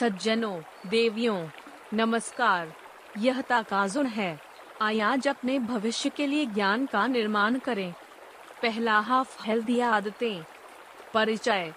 सज्जनों, देवियों, नमस्कार। यह ताकाजुन है। आज अपने भविष्य के लिए ज्ञान का निर्माण करें। पहला हाफ़ हेल्दी आदतें। परिचय।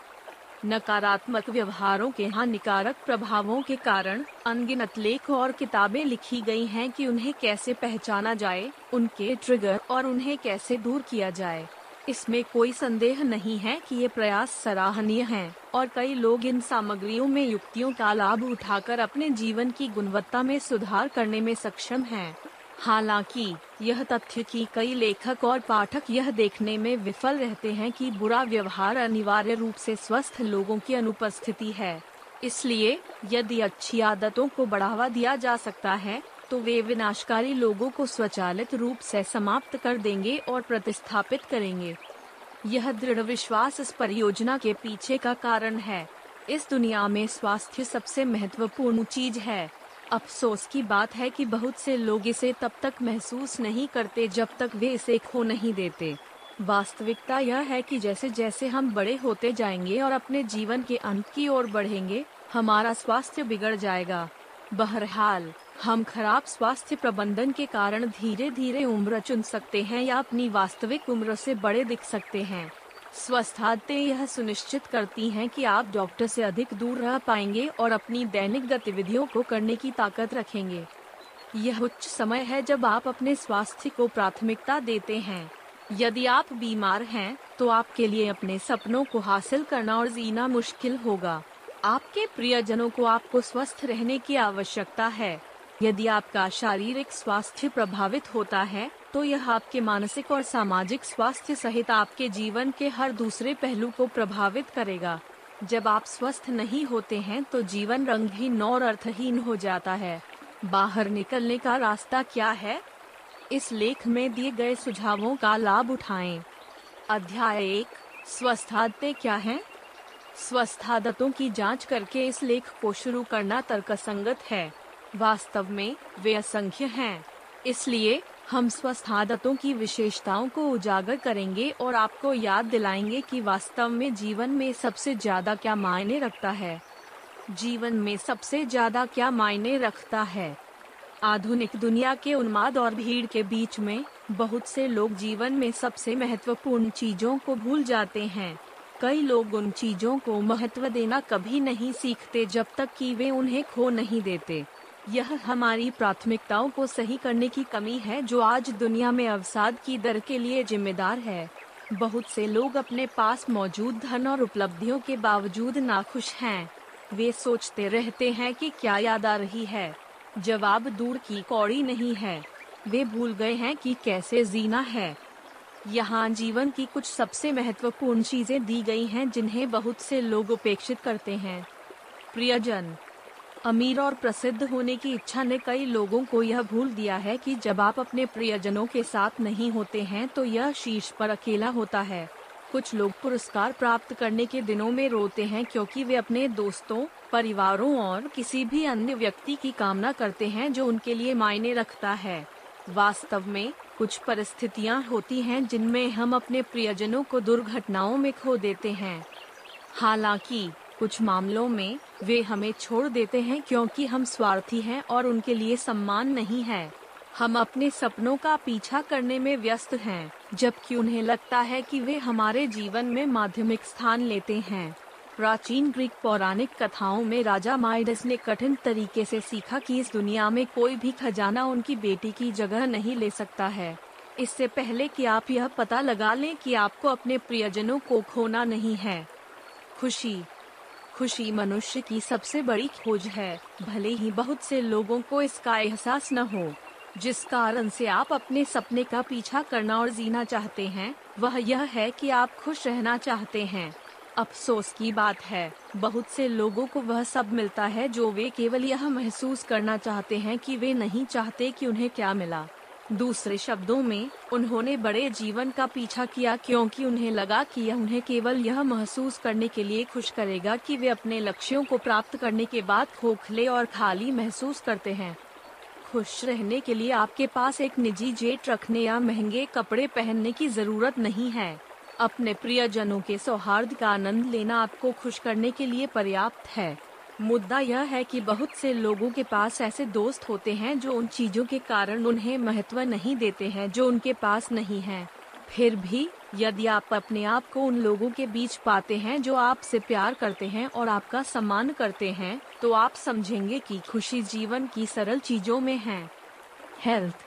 नकारात्मक व्यवहारों के हानिकारक प्रभावों के कारण अनगिनत लेख और किताबें लिखी गई हैं कि उन्हें कैसे पहचाना जाए, उनके ट्रिगर और उन्हें कैसे दूर किया जाए। इसमें कोई संदेह नहीं है कि ये प्रयास सराहनीय हैं, और कई लोग इन सामग्रियों में युक्तियों का लाभ उठाकर अपने जीवन की गुणवत्ता में सुधार करने में सक्षम हैं। हालाँकि, यह तथ्य कि कई लेखक और पाठक यह देखने में विफल रहते हैं कि बुरा व्यवहार अनिवार्य रूप से स्वस्थ लोगों की अनुपस्थिति है इसलिए, यदि अच्छी आदतों को बढ़ावा दिया जा सकता है तो वे विनाशकारी लोगों को स्वचालित रूप से समाप्त कर देंगे और प्रतिस्थापित करेंगे। यह दृढ़ विश्वास इस परियोजना के पीछे का कारण है। इस दुनिया में स्वास्थ्य सबसे महत्वपूर्ण चीज़ है। अफसोस की बात है कि बहुत से लोग इसे तब तक महसूस नहीं करते जब तक वे इसे खो नहीं देते। वास्तविकता यह है कि जैसे जैसे हम बड़े होते जाएँगे और अपने जीवन के अंत की ओर बढ़ेंगे, हमारा स्वास्थ्य बिगड़ जाएगा। बहरहाल हम खराब स्वास्थ्य प्रबंधन के कारण धीरे धीरे उम्र चुन सकते हैं या अपनी वास्तविक उम्र से बड़े दिख सकते हैं। स्वस्थ आदतें यह सुनिश्चित करती हैं कि आप डॉक्टर से अधिक दूर रह पाएँगे और अपनी दैनिक गतिविधियों को करने की ताकत रखेंगे। यह उच्च समय है जब आप अपने स्वास्थ्य को प्राथमिकता देते हैं। यदि आप बीमार हैं, तो आपके लिए अपने सपनों को हासिल करना और जीना मुश्किल होगा। आपके प्रियजनों को आपको स्वस्थ रहने की आवश्यकता है। यदि आपका शारीरिक स्वास्थ्य प्रभावित होता है तो यह आपके मानसिक और सामाजिक स्वास्थ्य सहित आपके जीवन के हर दूसरे पहलू को प्रभावित करेगा जब आप स्वस्थ नहीं होते हैं तो जीवन रंगहीन और अर्थहीन हो जाता है बाहर निकलने का रास्ता क्या है इस लेख में दिए गए सुझावों का लाभ उठाएँ। अध्याय एक स्वस्थ आदतें क्या हैं? स्वस्थ आदतों की जाँच करके इस लेख को शुरू करना तर्कसंगत है वास्तव में वे असंख्य हैं। इसलिए हम स्वस्थ आदतों की विशेषताओं को उजागर करेंगे और आपको याद दिलाएँगे कि वास्तव में जीवन में सबसे ज़्यादा क्या मायने रखता है। जीवन में सबसे ज़्यादा क्या मायने रखता है। आधुनिक दुनिया के उन्माद और भीड़ के बीच में बहुत से लोग जीवन में सबसे महत्वपूर्ण चीज़ों को भूल जाते हैं। कई लोग उन चीज़ों को महत्व देना कभी नहीं सीखते जब तक कि वे उन्हें खो नहीं देते। यह हमारी प्राथमिकताओं को सही करने की कमी है जो आज दुनिया में अवसाद की दर के लिए जिम्मेदार है। बहुत से लोग अपने पास मौजूद धन और उपलब्धियों के बावजूद नाखुश हैं। वे सोचते रहते हैं कि क्या याद आ रही है। जवाब दूर की कौड़ी नहीं है। वे भूल गए हैं कि कैसे जीना है। यहाँ जीवन की कुछ सबसे महत्वपूर्ण चीज़ें दी गई हैं जिन्हें बहुत से लोग उपेक्षित करते हैं। प्रियजन अमीर और प्रसिद्ध होने की इच्छा ने कई लोगों को यह भूल दिया है कि जब आप अपने प्रियजनों के साथ नहीं होते हैं तो यह शीर्ष पर अकेला होता है। कुछ लोग पुरस्कार प्राप्त करने के दिनों में रोते हैं क्योंकि वे अपने दोस्तों, परिवारों और किसी भी अन्य व्यक्ति की कामना करते हैं जो उनके लिए मायने रखता है। वास्तव में, कुछ परिस्थितियाँ होती हैं जिनमें हम अपने प्रियजनों को दुर्घटनाओं में खो देते हैं। हालाँकि कुछ मामलों में वे हमें छोड़ देते हैं क्योंकि हम स्वार्थी हैं और उनके लिए सम्मान नहीं है। हम अपने सपनों का पीछा करने में व्यस्त हैं, जबकि उन्हें लगता है कि वे हमारे जीवन में माध्यमिक स्थान लेते हैं। प्राचीन ग्रीक पौराणिक कथाओं में राजा माइडस ने कठिन तरीके से सीखा कि इस दुनिया में कोई भी खजाना उनकी बेटी की जगह नहीं ले सकता है। इससे पहले कि आप यह पता लगा लें कि आपको अपने प्रियजनों को खोना नहीं है। खुशी खुशी मनुष्य की सबसे बड़ी खोज है। भले ही बहुत से लोगों को इसका एहसास न हो, जिस कारण से आप अपने सपने का पीछा करना और जीना चाहते हैं, वह यह है कि आप खुश रहना चाहते हैं। अफसोस की बात है, बहुत से लोगों को वह सब मिलता है जो वे केवल यह महसूस करना चाहते हैं कि वे नहीं चाहते कि उन्हें क्या मिला। दूसरे शब्दों में, उन्होंने बड़े जीवन का पीछा किया क्योंकि उन्हें लगा कि यह उन्हें केवल यह महसूस करने के लिए खुश करेगा कि वे अपने लक्ष्यों को प्राप्त करने के बाद खोखले और खाली महसूस करते हैं। खुश रहने के लिए आपके पास एक निजी जेट रखने या महँगे कपड़े पहनने की ज़रूरत नहीं है। अपने प्रियजनों के सौहार्द का आनंद लेना आपको खुश करने के लिए पर्याप्त है। मुद्दा यह है कि बहुत से लोगों के पास ऐसे दोस्त होते हैं जो उन चीज़ों के कारण उन्हें महत्व नहीं देते हैं, जो उनके पास नहीं है। फिर भी, यदि आप अपने आप को उन लोगों के बीच पाते हैं जो आपसे प्यार करते हैं और आपका सम्मान करते हैं तो आप समझेंगे कि खुशी जीवन की सरल चीज़ों में है। हेल्थ।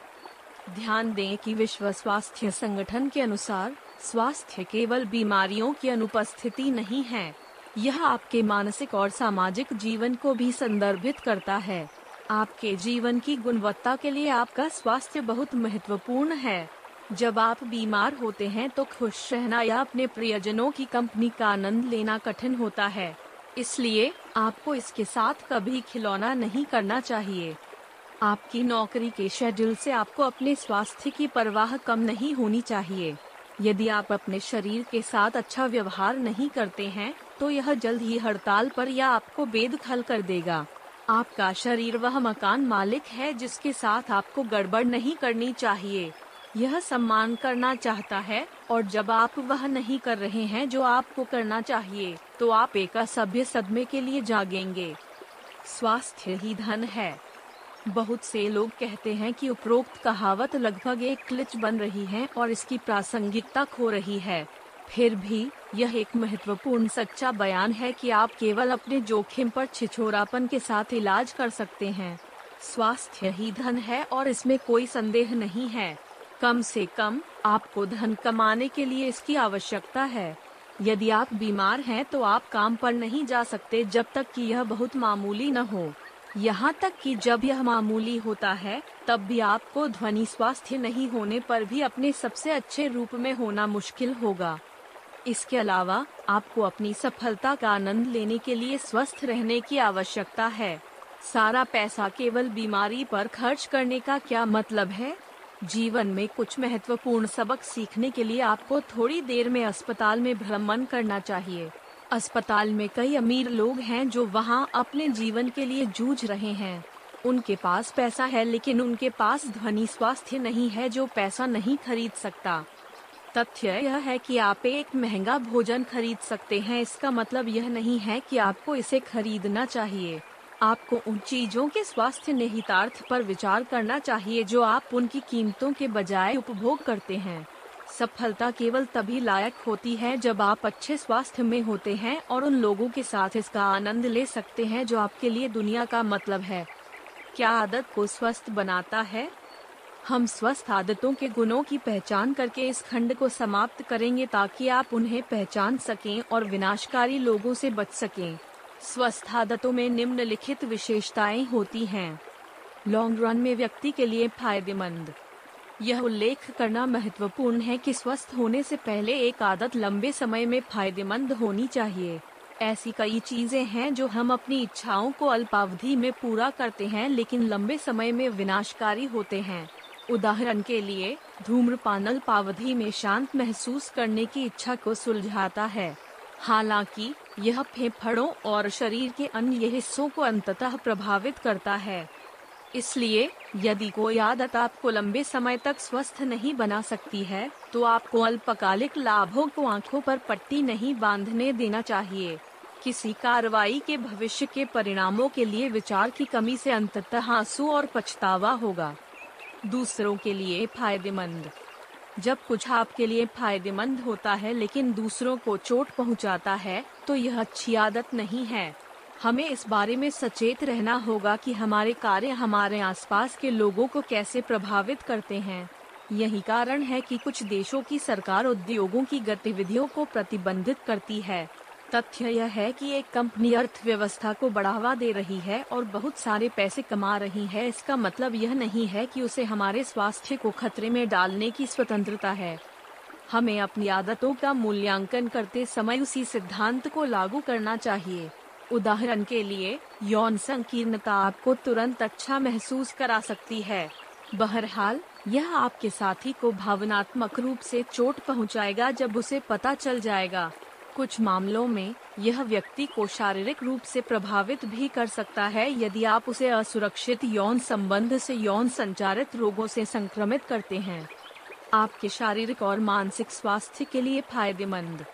ध्यान दें कि विश्व स्वास्थ्य संगठन के अनुसार, स्वास्थ्य केवल बीमारियों की अनुपस्थिति नहीं है। यह आपके मानसिक और सामाजिक जीवन को भी संदर्भित करता है। आपके जीवन की गुणवत्ता के लिए आपका स्वास्थ्य बहुत महत्वपूर्ण है। जब आप बीमार होते हैं तो खुश रहना या अपने प्रियजनों की कंपनी का आनंद लेना कठिन होता है। इसलिए आपको इसके साथ कभी खिलौना नहीं करना चाहिए। आपकी नौकरी के शेड्यूल से आपको अपने स्वास्थ्य की परवाह कम नहीं होनी चाहिए। यदि आप अपने शरीर के साथ अच्छा व्यवहार नहीं करते हैं तो यह जल्द ही हड़ताल पर या आपको बेदखल कर देगा। आपका शरीर वह मकान मालिक है जिसके साथ आपको गड़बड़ नहीं करनी चाहिए। यह सम्मान करना चाहता है और जब आप वह नहीं कर रहे हैं जो आपको करना चाहिए तो आप एक असभ्य सदमे के लिए जागेंगे। स्वास्थ्य ही धन है। बहुत से लोग कहते हैं कि उपरोक्त कहावत लगभग एक क्लिच बन रही है और इसकी प्रासंगिकता खो रही है। फिर भी, यह एक महत्वपूर्ण सच्चा बयान है कि आप केवल अपने जोखिम पर छिछोरापन के साथ इलाज कर सकते हैं। स्वास्थ्य ही धन है और इसमें कोई संदेह नहीं है। कम से कम, आपको धन कमाने के लिए इसकी आवश्यकता है। यदि आप बीमार हैं तो आप काम पर नहीं जा सकते जब तक कि यह बहुत मामूली न हो। यहाँ तक कि जब यह मामूली होता है, तब भी आपको ध्वनि स्वास्थ्य नहीं होने पर भी अपने सबसे अच्छे रूप में होना मुश्किल होगा। इसके अलावा, आपको अपनी सफलता का आनंद लेने के लिए स्वस्थ रहने की आवश्यकता है। सारा पैसा केवल बीमारी पर खर्च करने का क्या मतलब है? जीवन में कुछ महत्वपूर्ण सबक सीखने के लिए आपको थोड़ी देर में अस्पताल में भ्रमण करना चाहिए। अस्पताल में कई अमीर लोग हैं जो वहाँ अपने जीवन के लिए जूझ रहे हैं। उनके पास पैसा है, लेकिन उनके पास ध्वनि स्वास्थ्य नहीं है जो पैसा नहीं खरीद सकता। तथ्य यह है कि आप एक महँगा भोजन खरीद सकते हैं। इसका मतलब यह नहीं है कि आपको इसे खरीदना चाहिए। आपको उन चीज़ों के स्वास्थ्य निहितार्थ पर विचार करना चाहिए जो आप उनकी कीमतों के बजाय उपभोग करते हैं। सफलता केवल तभी लायक होती है जब आप अच्छे स्वास्थ्य में होते हैं और उन लोगों के साथ इसका आनंद ले सकते हैं जो आपके लिए दुनिया का मतलब है। क्या आदत को स्वस्थ बनाता है? हम स्वस्थ आदतों के गुणों की पहचान करके इस खंड को समाप्त करेंगे ताकि आप उन्हें पहचान सकें और विनाशकारी लोगों से बच सकें। स्वस्थ आदतों में निम्नलिखित विशेषताएँ होती हैं। लॉन्ग रन में व्यक्ति के लिए फ़ायदेमंद। यह उल्लेख करना महत्वपूर्ण है कि स्वस्थ होने से पहले एक आदत लंबे समय में फ़ायदेमंद होनी चाहिए। ऐसी कई चीज़ें हैं जो हम अपनी इच्छाओं को अल्पावधि में पूरा करते हैं लेकिन लंबे समय में विनाशकारी होते हैं। उदाहरण के लिए धूम्रपान अल्पावधि में शांत महसूस करने की इच्छा को सुलझाता है। हालाँकि, यह फेफड़ों और शरीर के अन्य हिस्सों को अंततः प्रभावित करता है। इसलिए, यदि कोई आदत आपको लंबे समय तक स्वस्थ नहीं बना सकती है तो आपको अल्पकालिक लाभों को आँखों पर पट्टी नहीं बांधने देना चाहिए। किसी कार्रवाई के भविष्य के परिणामों के लिए विचार की कमी से अंततः आँसू और पछतावा होगा। दूसरों के लिए फ़ायदेमंद। जब कुछ आपके लिए फ़ायदेमंद होता है लेकिन दूसरों को चोट पहुंचाता है तो यह अच्छी आदत नहीं है। हमें इस बारे में सचेत रहना होगा कि हमारे कार्य हमारे आसपास के लोगों को कैसे प्रभावित करते हैं। यही कारण है कि कुछ देशों की सरकार उद्योगों की गतिविधियों को प्रतिबंधित करती है। तथ्य यह है कि एक कंपनी अर्थव्यवस्था को बढ़ावा दे रही है और बहुत सारे पैसे कमा रही है। इसका मतलब यह नहीं है कि उसे हमारे स्वास्थ्य को खतरे में डालने की स्वतंत्रता है। हमें अपनी आदतों का मूल्यांकन करते समय उसी सिद्धांत को लागू करना चाहिए। उदाहरण के लिए, यौन संकीर्णता आपको तुरंत अच्छा महसूस करा सकती है। बहरहाल, यह आपके साथी को भावनात्मक रूप से चोट पहुंचाएगा जब उसे पता चल जाएगा। कुछ मामलों में, यह व्यक्ति को शारीरिक रूप से प्रभावित भी कर सकता है यदि आप उसे असुरक्षित यौन संबंध से यौन संचारित रोगों से संक्रमित करते हैं। आपके शारीरिक और मानसिक स्वास्थ्य के लिए फ़ायदेमंद।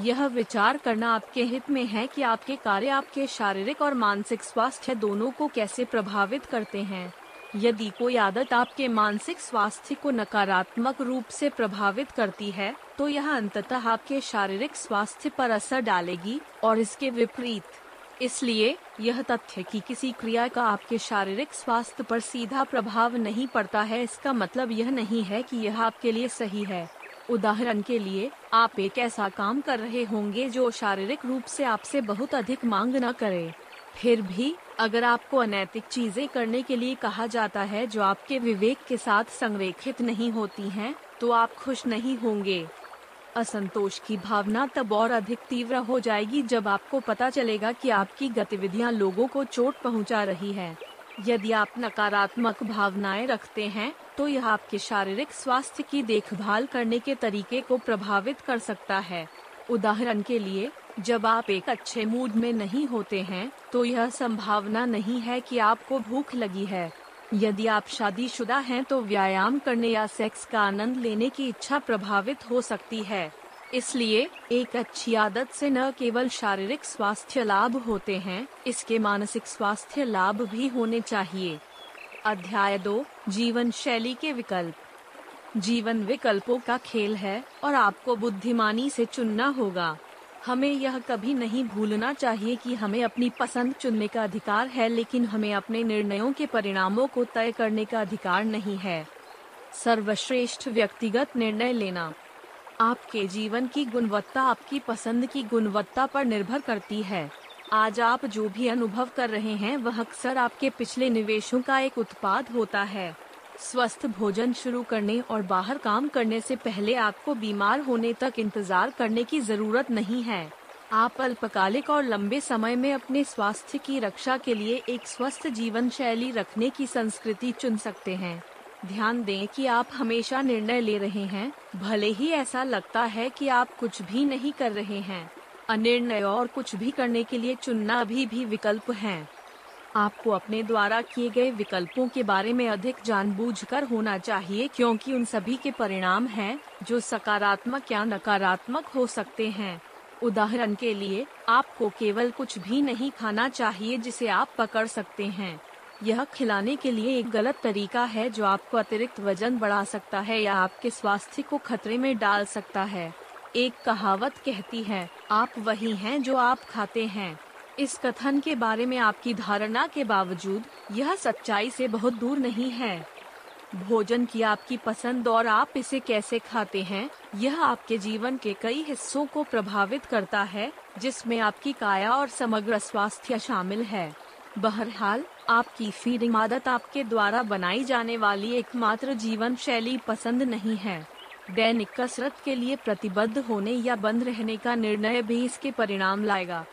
यह विचार करना आपके हित में है कि आपके कार्य आपके शारीरिक और मानसिक स्वास्थ्य दोनों को कैसे प्रभावित करते हैं। यदि कोई आदत आपके मानसिक स्वास्थ्य को नकारात्मक रूप से प्रभावित करती है तो यह अंततः आपके शारीरिक स्वास्थ्य पर असर डालेगी और इसके विपरीत। इसलिए, यह तथ्य कि किसी क्रिया का आपके शारीरिक स्वास्थ्य पर सीधा प्रभाव नहीं पड़ता है, इसका मतलब यह नहीं है कि यह आपके लिए सही है। उदाहरण के लिए, आप एक ऐसा काम कर रहे होंगे जो शारीरिक रूप से आपसे बहुत अधिक मांग न करे। फिर भी अगर आपको अनैतिक चीज़ें करने के लिए कहा जाता है जो आपके विवेक के साथ संरेखित नहीं होती हैं, तो आप खुश नहीं होंगे। असंतोष की भावना तब और अधिक तीव्र हो जाएगी जब आपको पता चलेगा कि आपकी गतिविधियाँ लोगों को चोट पहुँचा रही है। यदि आप नकारात्मक भावनाएँ रखते हैं तो यह आपके शारीरिक स्वास्थ्य की देखभाल करने के तरीके को प्रभावित कर सकता है। उदाहरण के लिए जब आप एक अच्छे मूड में नहीं होते हैं तो यह संभावना नहीं है कि आपको भूख लगी है। यदि आप शादीशुदा हैं तो व्यायाम करने या सेक्स का आनंद लेने की इच्छा प्रभावित हो सकती है। इसलिए, एक अच्छी आदत से न केवल शारीरिक स्वास्थ्य लाभ होते हैं, इसके मानसिक स्वास्थ्य लाभ भी होने चाहिए। अध्याय दो, जीवन शैली के विकल्प। जीवन विकल्पों का खेल है, और आपको बुद्धिमानी से चुनना होगा। हमें यह कभी नहीं भूलना चाहिए कि हमें अपनी पसंद चुनने का अधिकार है, लेकिन हमें अपने निर्णयों के परिणामों को तय करने का अधिकार नहीं है। सर्वश्रेष्ठ व्यक्तिगत निर्णय लेना। आपके जीवन की गुणवत्ता आपकी पसंद की गुणवत्ता पर निर्भर करती है। आज आप जो भी अनुभव कर रहे हैं, वह अक्सर आपके पिछले निवेशों का एक उत्पाद होता है। स्वस्थ भोजन शुरू करने और बाहर काम करने से पहले आपको बीमार होने तक इंतज़ार करने की ज़रूरत नहीं है। आप अल्पकालिक और लंबे समय में अपने स्वास्थ्य की रक्षा के लिए एक स्वस्थ जीवन शैली रखने की संस्कृति चुन सकते हैं। ध्यान दें कि आप हमेशा निर्णय ले रहे हैं। भले ही ऐसा लगता है कि आप कुछ भी नहीं कर रहे हैं। अनिर्णय और कुछ भी करने के लिए चुनना अभी भी विकल्प है। आपको अपने द्वारा किए गए विकल्पों के बारे में अधिक जानबूझकर होना चाहिए क्योंकि उन सभी के परिणाम हैं, जो सकारात्मक या नकारात्मक हो सकते हैं। उदाहरण के लिए, आपको केवल कुछ भी नहीं खाना चाहिए जिसे आप पकड़ सकते हैं। यह खिलाने के लिए एक गलत तरीका है जो आपको अतिरिक्त वज़न बढ़ा सकता है या आपके स्वास्थ्य को खतरे में डाल सकता है। एक कहावत कहती है, आप वही हैं जो आप खाते हैं। इस कथन के बारे में आपकी धारणा के बावजूद, यह सच्चाई से बहुत दूर नहीं है। भोजन की आपकी पसंद और आप इसे कैसे खाते हैं, यह आपके जीवन के कई हिस्सों को प्रभावित करता है, जिसमें आपकी काया और समग्र स्वास्थ्य शामिल है। बहरहाल, आपकी फीडिंग आदत आपके द्वारा बनाई जाने वाली एकमात्र जीवन शैली पसंद नहीं है। दैनिक कसरत के लिए प्रतिबद्ध होने या बंद रहने का निर्णय भी इसके परिणाम लाएगा।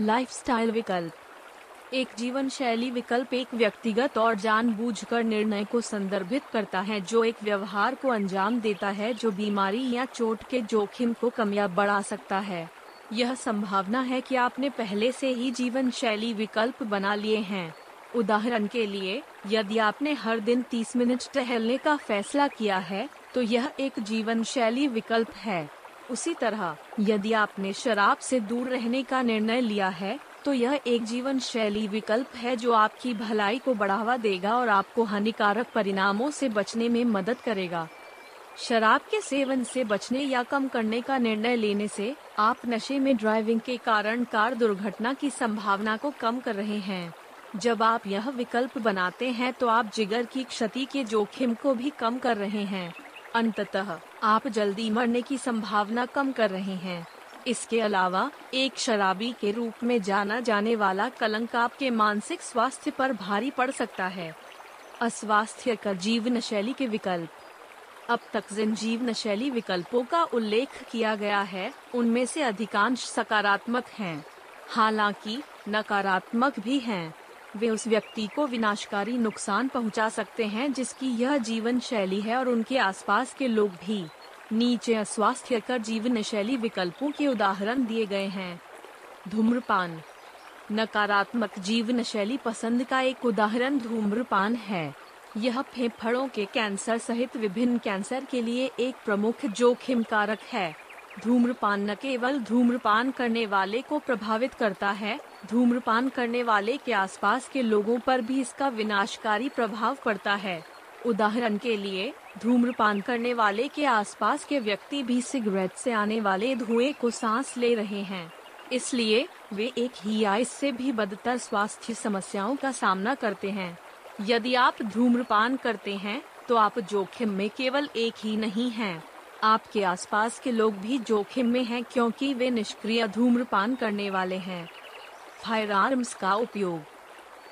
लाइफस्टाइल विकल्प। एक जीवन शैली विकल्प एक व्यक्तिगत और जानबूझकर निर्णय को संदर्भित करता है, जो एक व्यवहार को अंजाम देता है, जो बीमारी या चोट के जोखिम को कम या बढ़ा सकता है। यह संभावना है कि आपने पहले से ही जीवन शैली विकल्प बना लिए हैं। उदाहरण के लिए, यदि आपने हर दिन 30 मिनट टहलने का फैसला किया है तो यह एक जीवन शैली विकल्प है। उसी तरह, यदि आपने शराब से दूर रहने का निर्णय लिया है तो यह एक जीवन शैली विकल्प है जो आपकी भलाई को बढ़ावा देगा और आपको हानिकारक परिणामों से बचने में मदद करेगा। शराब के सेवन से बचने या कम करने का निर्णय लेने से, आप नशे में ड्राइविंग के कारण कार दुर्घटना की संभावना को कम कर रहे हैं। जब आप यह विकल्प बनाते हैं तो आप जिगर की क्षति के जोखिम को भी कम कर रहे हैं। अंततः आप जल्दी मरने की संभावना कम कर रहे हैं। इसके अलावा, एक शराबी के रूप में जाना जाने वाला कलंक आपके मानसिक स्वास्थ्य पर भारी पड़ सकता है। अस्वास्थ्य का जीवन शैली के विकल्प। अब तक जिन जीवन शैली विकल्पों का उल्लेख किया गया है, उनमें से अधिकांश सकारात्मक हैं। हालाँकि, नकारात्मक भी हैं। वे उस व्यक्ति को विनाशकारी नुकसान पहुँचा सकते हैं जिसकी यह जीवन शैली है और उनके आसपास के लोग भी। नीचे स्वास्थ्य कर जीवन शैली विकल्पों के उदाहरण दिए गए हैं। धूम्रपान। नकारात्मक जीवन शैली पसंद का एक उदाहरण धूम्रपान है। यह फेफड़ों के कैंसर सहित विभिन्न कैंसर के लिए एक प्रमुख जोखिम कारक है। धूम्रपान न केवल धूम्रपान करने वाले को प्रभावित करता है, धूम्रपान करने वाले के आसपास के लोगों पर भी इसका विनाशकारी प्रभाव पड़ता है। उदाहरण के लिए, धूम्रपान करने वाले के आसपास के व्यक्ति भी सिगरेट से आने वाले धुएँ को सांस ले रहे हैं। इसलिए, वे एक ही या इससे भी बदतर स्वास्थ्य समस्याओं का सामना करते हैं। यदि आप धूम्रपान करते हैं तो आप जोखिम में केवल एक ही नहीं हैं। आपके आसपास के लोग भी जोखिम में हैं क्योंकि वे निष्क्रिय धूम्रपान करने वाले हैं। फायर आर्म्स का उपयोग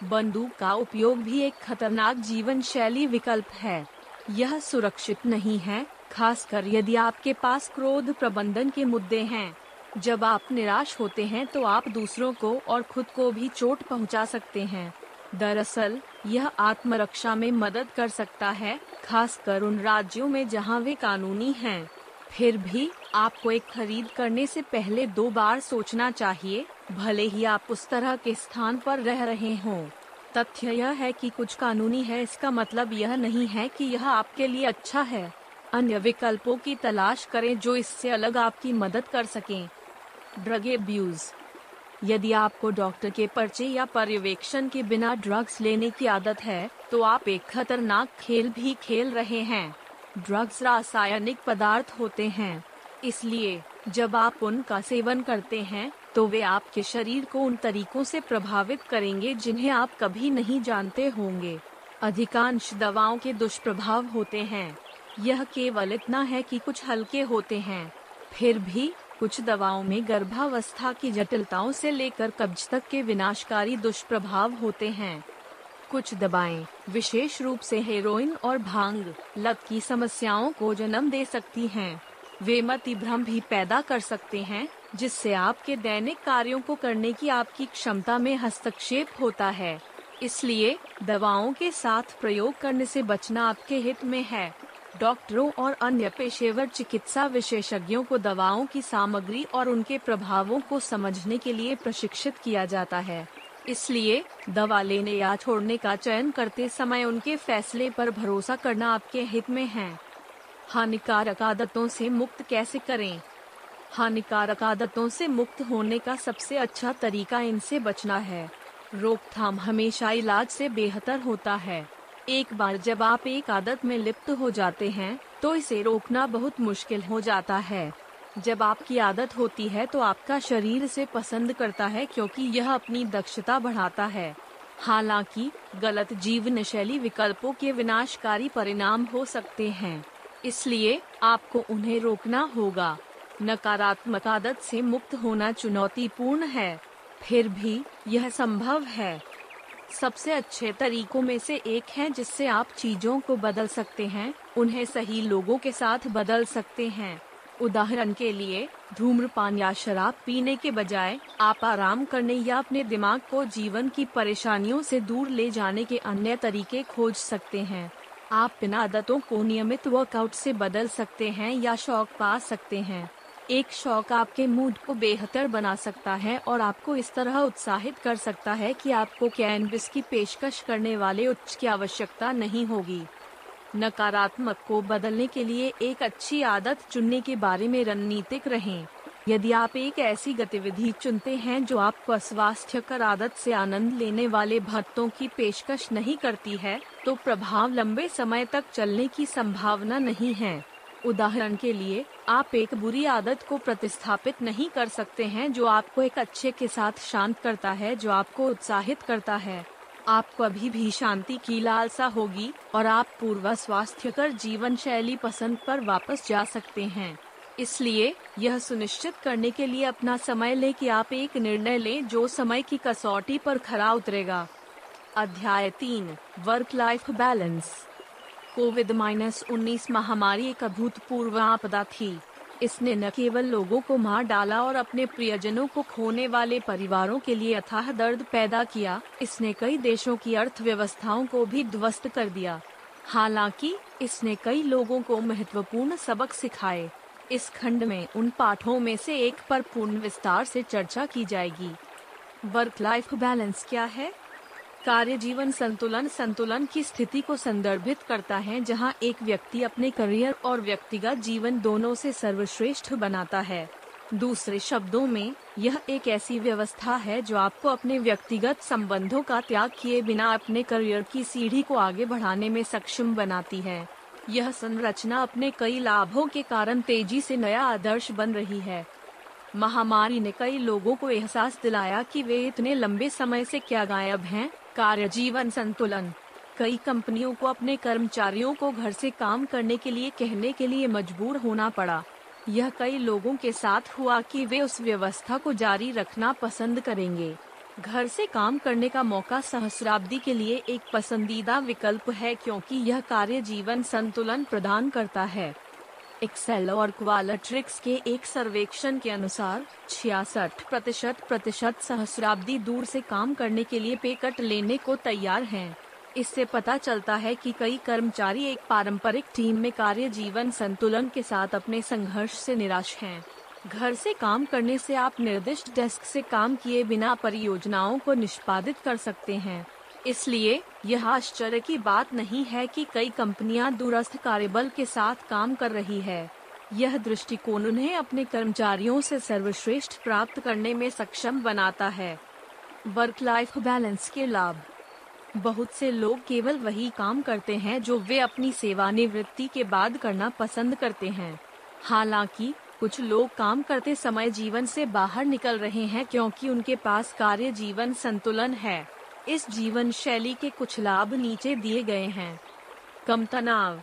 बंदूक का उपयोग भी एक खतरनाक जीवन शैली विकल्प है। यह सुरक्षित नहीं है, खासकर यदि आपके पास क्रोध प्रबंधन के मुद्दे हैं। जब आप निराश होते हैं तो आप दूसरों को और खुद को भी चोट पहुँचा सकते हैं। दरअसल, यह आत्मरक्षा में मदद कर सकता है, खासकर उन राज्यों में जहाँ वे कानूनी हैं। फिर भी, आपको एक खरीद करने से पहले दो बार सोचना चाहिए भले ही आप उस तरह के स्थान पर रह रहे हों, तथ्य यह है कि कुछ कानूनी है, इसका मतलब यह नहीं है कि यह आपके लिए अच्छा है। अन्य विकल्पों की तलाश करें जो इससे अलग आपकी मदद कर सकें। ड्रग एब्यूज यदि आपको डॉक्टर के पर्चे या पर्यवेक्षण के बिना ड्रग्स लेने की आदत है तो आप एक खतरनाक खेल भी खेल रहे हैं। ड्रग्स रासायनिक पदार्थ होते हैं। इसलिए, जब आप उनका सेवन करते हैं तो वे आपके शरीर को उन तरीकों से प्रभावित करेंगे जिन्हें आप कभी नहीं जानते होंगे। अधिकांश दवाओं के दुष्प्रभाव होते हैं। यह केवल इतना है कि कुछ हल्के होते हैं। फिर भी कुछ दवाओं में गर्भावस्था की जटिलताओं से लेकर कब्ज तक के विनाशकारी दुष्प्रभाव होते हैं। कुछ दवाएँ, विशेष रूप से हेरोइन और भाँग लत की समस्याओं को जन्म दे सकती हैं। वे मति भ्रम भी पैदा कर सकते हैं। जिससे आपके दैनिक कार्यों को करने की आपकी क्षमता में हस्तक्षेप होता है। इसलिए, दवाओं के साथ प्रयोग करने से बचना आपके हित में है। डॉक्टरों और अन्य पेशेवर चिकित्सा विशेषज्ञों को दवाओं की सामग्री और उनके प्रभावों को समझने के लिए प्रशिक्षित किया जाता है। इसलिए, दवा लेने या छोड़ने का चयन करते समय उनके फैसले पर भरोसा करना आपके हित में है। हानिकारक आदतों से मुक्त कैसे करें? हानिकारक आदतों से मुक्त होने का सबसे अच्छा तरीका इनसे बचना है। रोकथाम हमेशा इलाज से बेहतर होता है। एक बार जब आप एक आदत में लिप्त हो जाते हैं तो इसे रोकना बहुत मुश्किल हो जाता है। जब आपकी आदत होती है तो आपका शरीर इसे पसंद करता है क्योंकि यह अपनी दक्षता बढ़ाता है। हालाँकि, गलत जीवन शैली विकल्पों के विनाशकारी परिणाम हो सकते हैं। इसलिए आपको उन्हें रोकना होगा। नकारात्मक आदत से मुक्त होना चुनौतीपूर्ण है। फिर भी, यह संभव है। सबसे अच्छे तरीकों में से एक है जिससे आप चीज़ों को बदल सकते हैं, उन्हें सही लोगों के साथ बदल सकते हैं। उदाहरण के लिए, धूम्रपान या शराब पीने के बजाय, आप आराम करने या अपने दिमाग को जीवन की परेशानियों से दूर ले जाने के अन्य तरीके खोज सकते हैं। आप इन आदतों को नियमित वर्कआउट से बदल सकते हैं या शौक पा सकते हैं। एक शौक आपके मूड को बेहतर बना सकता है और आपको इस तरह उत्साहित कर सकता है कि आपको कैनविस की पेशकश करने वाले उच्च की आवश्यकता नहीं होगी। नकारात्मक को बदलने के लिए एक अच्छी आदत चुनने के बारे में रणनीतिक रहें। यदि आप एक ऐसी गतिविधि चुनते हैं जो आपको अस्वास्थ्य कर आदत से आनंद लेने वाले भत्तों की पेशकश नहीं करती है तो प्रभाव लंबे समय तक चलने की संभावना नहीं है। उदाहरण के लिए आप एक बुरी आदत को प्रतिस्थापित नहीं कर सकते हैं जो आपको एक अच्छे के साथ शांत करता है, जो आपको उत्साहित करता है। आपको अभी भी शांति की लालसा होगी और आप पूर्व स्वास्थ्यकर जीवन शैली पसंद पर वापस जा सकते हैं। इसलिए, यह सुनिश्चित करने के लिए अपना समय ले कि आप एक निर्णय लें जो समय की कसौटी पर खरा उतरेगा। अध्याय तीन work life balance COVID minus उन्नीस महामारी एक अभूतपूर्व आपदा थी। इसने न केवल लोगों को मार डाला और अपने प्रियजनों को खोने वाले परिवारों के लिए अथाह दर्द पैदा किया, इसने कई देशों की अर्थव्यवस्थाओं को भी ध्वस्त कर दिया। हालाँकि, इसने कई लोगों को महत्वपूर्ण सबक सिखाए। इस खंड में उन पाठों में से एक पर पूर्ण विस्तार से चर्चा की जाएगी। वर्क लाइफ बैलेंस क्या है? कार्य जीवन संतुलन संतुलन की स्थिति को संदर्भित करता है, जहाँ एक व्यक्ति अपने करियर और व्यक्तिगत जीवन दोनों से सर्वश्रेष्ठ बनाता है। दूसरे शब्दों में, यह एक ऐसी व्यवस्था है जो आपको अपने व्यक्तिगत संबंधों का त्याग किए बिना अपने करियर की सीढ़ी को आगे बढ़ाने में सक्षम बनाती है। यह संरचना अपने कई लाभों के कारण तेज़ी से नया आदर्श बन रही है। महामारी ने कई लोगों को एहसास दिलाया कि वे इतने लंबे समय से क्या गायब हैं, कार्य जीवन संतुलन। कई कंपनियों को अपने कर्मचारियों को घर से काम करने के लिए कहने के लिए मजबूर होना पड़ा। यह कई लोगों के साथ हुआ कि वे उस व्यवस्था को जारी रखना पसंद करेंगे। घर से काम करने का मौका सहस्राब्दी के लिए एक पसंदीदा विकल्प है क्योंकि यह कार्य जीवन संतुलन प्रदान करता है। एक्सेल और क्वालिट्रिक्स के एक सर्वेक्षण के अनुसार, छियासठ प्रतिशत प्रतिशत सहस्राब्दी दूर से काम करने के लिए पे कट लेने को तैयार हैं। इससे पता चलता है कि कई कर्मचारी एक पारंपरिक टीम में कार्य जीवन संतुलन के साथ अपने संघर्ष से निराश हैं। घर से काम करने से आप निर्दिष्ट डेस्क से काम किए बिना परियोजनाओं को निष्पादित कर सकते हैं इसलिए यह आश्चर्य की बात नहीं है कि कई कंपनियाँ दूरस्थ कार्यबल के साथ काम कर रही है। यह दृष्टिकोण उन्हें अपने कर्मचारियों से सर्वश्रेष्ठ प्राप्त करने में सक्षम बनाता है। वर्क लाइफ बैलेंस के लाभ। बहुत से लोग केवल वही काम करते हैं जो वे अपनी सेवानिवृत्ति के बाद करना पसंद करते हैं। हालाँकि, कुछ लोग काम करते समय जीवन से बाहर निकल रहे हैं क्योंकि उनके पास कार्य जीवन संतुलन है। इस जीवन शैली के कुछ लाभ नीचे दिए गए हैं। कम तनाव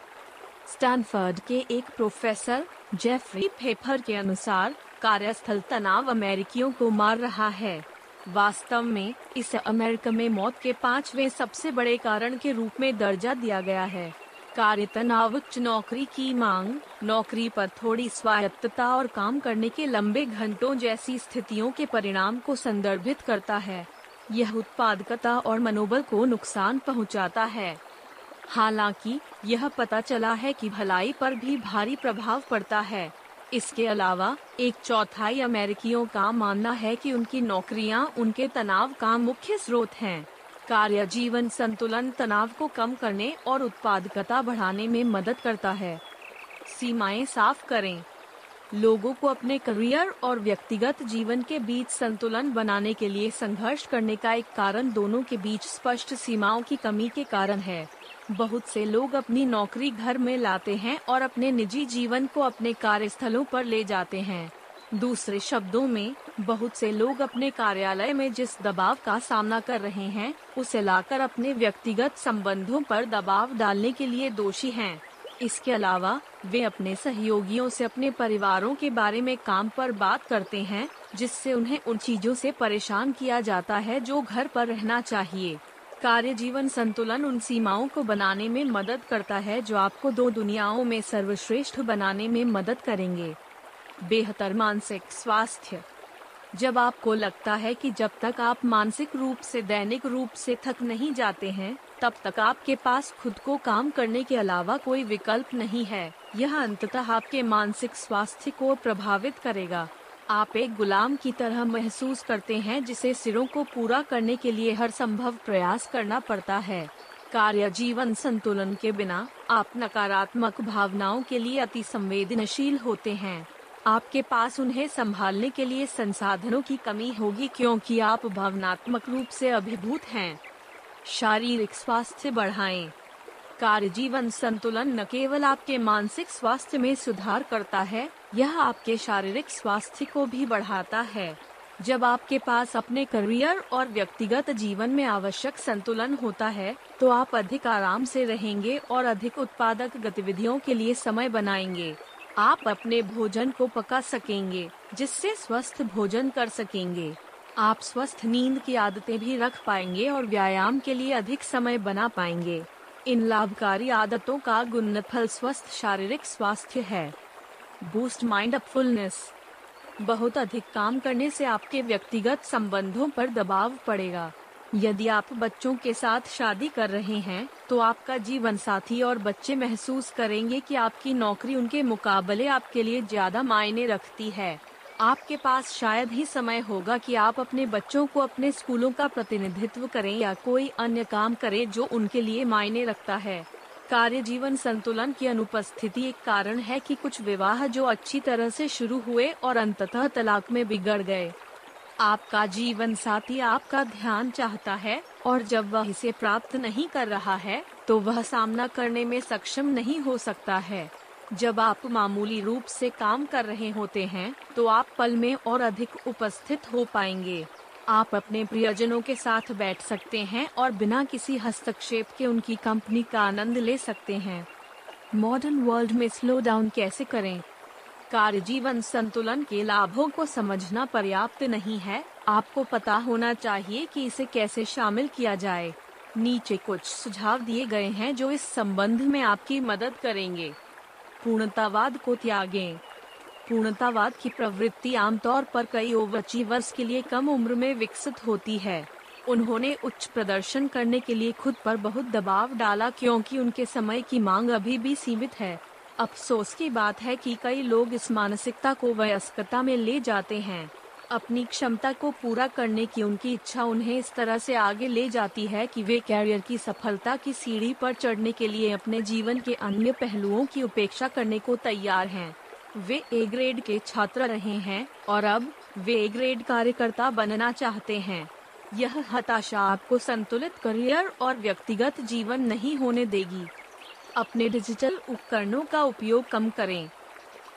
स्टैनफर्ड के एक प्रोफेसर, जेफरी फेफर के अनुसार, कार्यस्थल तनाव अमेरिकियों को मार रहा है। वास्तव में, इसे अमेरिका में मौत के पाँचवें सबसे बड़े कारण के रूप में दर्जा दिया गया है। कार्य तनाव उच्च नौकरी की मांग, नौकरी पर थोड़ी स्वायत्तता और काम करने के लंबे घंटों जैसी स्थितियों के परिणाम को संदर्भित करता है। यह उत्पादकता और मनोबल को नुकसान पहुंचाता है। हालाँकि, यह पता चला है कि भलाई पर भी भारी प्रभाव पड़ता है। इसके अलावा, एक चौथाई अमेरिकियों का मानना है कि उनकी नौकरियाँ उनके तनाव का मुख्य स्रोत हैं। कार्य जीवन संतुलन तनाव को कम करने और उत्पादकता बढ़ाने में मदद करता है। सीमाएँ साफ़ करें। लोगों को अपने करियर और व्यक्तिगत जीवन के बीच संतुलन बनाने के लिए संघर्ष करने का एक कारण दोनों के बीच स्पष्ट सीमाओं की कमी के कारण है बहुत से लोग अपनी नौकरी घर में लाते हैं और अपने निजी जीवन को अपने कार्यस्थलों पर ले जाते हैं दूसरे शब्दों में, बहुत से लोग अपने कार्यालय में जिस दबाव का सामना कर रहे हैं, उसे लाकर अपने व्यक्तिगत संबंधों पर दबाव डालने के लिए दोषी हैं। इसके अलावा, वे अपने सहयोगियों से अपने परिवारों के बारे में काम पर बात करते हैं, जिससे उन्हें उन चीज़ों से परेशान किया जाता है जो घर पर रहना चाहिए। कार्य जीवन संतुलन उन सीमाओं को बनाने में मदद करता है जो आपको दो दुनियाओं में सर्वश्रेष्ठ बनाने में मदद करेंगे। बेहतर मानसिक स्वास्थ्य। जब आपको लगता है कि जब तक आप मानसिक रूप से, दैनिक रूप से थक नहीं जाते हैं तब तक आपके पास खुद को काम करने के अलावा कोई विकल्प नहीं है। यह अंततः आपके मानसिक स्वास्थ्य को प्रभावित करेगा। आप एक गुलाम की तरह महसूस करते हैं जिसे सिरों को पूरा करने के लिए हर संभव प्रयास करना पड़ता है। कार्य जीवन संतुलन के बिना आप नकारात्मक भावनाओं के लिए अति संवेदनशील होते हैं। आपके पास उन्हें संभालने के लिए संसाधनों की कमी होगी क्योंकि आप भावनात्मक रूप से अभिभूत हैं। शारीरिक स्वास्थ्य बढ़ाएँ। कार्य जीवन संतुलन न केवल आपके मानसिक स्वास्थ्य में सुधार करता है, यह आपके शारीरिक स्वास्थ्य को भी बढ़ाता है। जब आपके पास अपने करियर और व्यक्तिगत जीवन में आवश्यक संतुलन होता है तो आप अधिक आराम से रहेंगे और अधिक उत्पादक गतिविधियों के लिए समय बनाएँगे। आप अपने भोजन को पका सकेंगे, जिससे स्वस्थ भोजन कर सकेंगे। आप स्वस्थ नींद की आदतें भी रख पाएँगे और व्यायाम के लिए अधिक समय बना पाएँगे। इन लाभकारी आदतों का गुणफल स्वस्थ शारीरिक स्वास्थ्य है। बूस्ट माइंड अपफुलनेस बहुत अधिक काम करने से आपके व्यक्तिगत संबंधों पर दबाव पड़ेगा। यदि आप बच्चों के साथ शादी कर रहे हैं तो आपका जीवन साथी और बच्चे महसूस करेंगे कि आपकी नौकरी उनके मुकाबले आपके लिए ज़्यादा मायने रखती है। आपके पास शायद ही समय होगा कि आप अपने बच्चों को अपने स्कूलों का प्रतिनिधित्व करें या कोई अन्य काम करें जो उनके लिए मायने रखता है। कार्य जीवन संतुलन की अनुपस्थिति एक कारण है कि कुछ विवाह जो अच्छी तरह से शुरू हुए और अंततः तलाक में बिगड़ गए। आपका जीवन साथी आपका ध्यान चाहता है और जब वह इसे प्राप्त नहीं कर रहा है तो वह सामना करने में सक्षम नहीं हो सकता है। जब आप मामूली रूप से काम कर रहे होते हैं तो आप पल में और अधिक उपस्थित हो पाएँगे। आप अपने प्रियजनों के साथ बैठ सकते हैं और बिना किसी हस्तक्षेप के उनकी कंपनी का आनंद ले सकते हैं। मॉडर्न वर्ल्ड में स्लो डाउन कैसे करें? कार्य जीवन संतुलन के लाभों को समझना पर्याप्त नहीं है। आपको पता होना चाहिए कि इसे कैसे शामिल किया जाए। नीचे कुछ सुझाव दिए गए हैं जो इस संबंध में आपकी मदद करेंगे। पूर्णतावाद को त्यागें। पूर्णतावाद की प्रवृत्ति आमतौर पर कई ओवरचीवर्स के लिए कम उम्र में विकसित होती है। उन्होंने उच्च प्रदर्शन करने के लिए खुद पर बहुत दबाव डाला क्योंकि उनके समय की मांग अभी भी सीमित है। अफसोस की बात है कि कई लोग इस मानसिकता को वयस्कता में ले जाते हैं। अपनी क्षमता को पूरा करने की उनकी इच्छा उन्हें इस तरह से आगे ले जाती है कि वे कैरियर की सफलता की सीढ़ी पर चढ़ने के लिए अपने जीवन के अन्य पहलुओं की उपेक्षा करने को तैयार हैं। वे ए ग्रेड के छात्र रहे हैं और अब वे ए ग्रेड कार्यकर्ता बनना चाहते हैं। यह हताशा आपको संतुलित करियर और व्यक्तिगत जीवन नहीं होने देगी। अपने डिजिटल उपकरणों का उपयोग कम करें।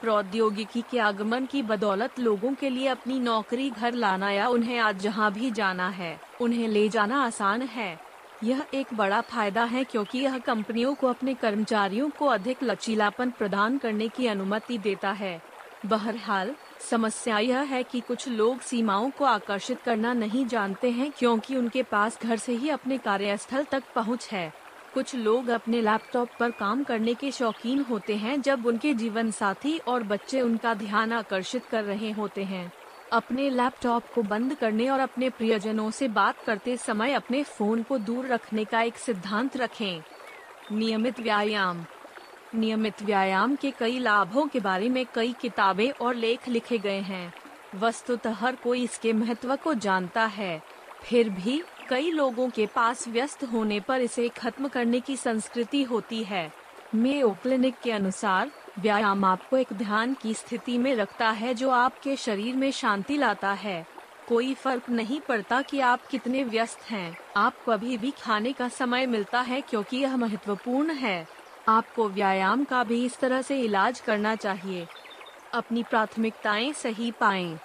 प्रौद्योगिकी के आगमन की बदौलत लोगों के लिए अपनी नौकरी घर लाना या उन्हें आज जहाँ भी जाना है, उन्हें ले जाना आसान है। यह एक बड़ा फ़ायदा है क्योंकि यह कंपनियों को अपने कर्मचारियों को अधिक लचीलापन प्रदान करने की अनुमति देता है। बहरहाल, समस्या यह है कि कुछ लोग सीमाओं को आकर्षित करना नहीं जानते हैं क्योंकि उनके पास घर से ही अपने कार्यस्थल तक पहुँच है। कुछ लोग अपने लैपटॉप पर काम करने के शौकीन होते हैं जब उनके जीवन साथी और बच्चे उनका ध्यान आकर्षित कर रहे होते हैं। अपने लैपटॉप को बंद करने और अपने प्रियजनों से बात करते समय अपने फ़ोन को दूर रखने का एक सिद्धांत रखें। नियमित व्यायाम। नियमित व्यायाम के कई लाभों के बारे में कई किताबें और लेख लिखे गए हैं। वस्तुतः हर कोई इसके महत्व को जानता है। फिर भी कई लोगों के पास व्यस्त होने पर इसे खत्म करने की संस्कृति होती है। मेयो क्लिनिक के अनुसार, व्यायाम आपको एक ध्यान की स्थिति में रखता है जो आपके शरीर में शांति लाता है। कोई फ़र्क नहीं पड़ता कि आप कितने व्यस्त हैं। आपको अभी भी खाने का समय मिलता है क्योंकि यह महत्वपूर्ण है। आपको व्यायाम का भी इस तरह से इलाज करना चाहिए। अपनी प्राथमिकताएँ सही पाएँ।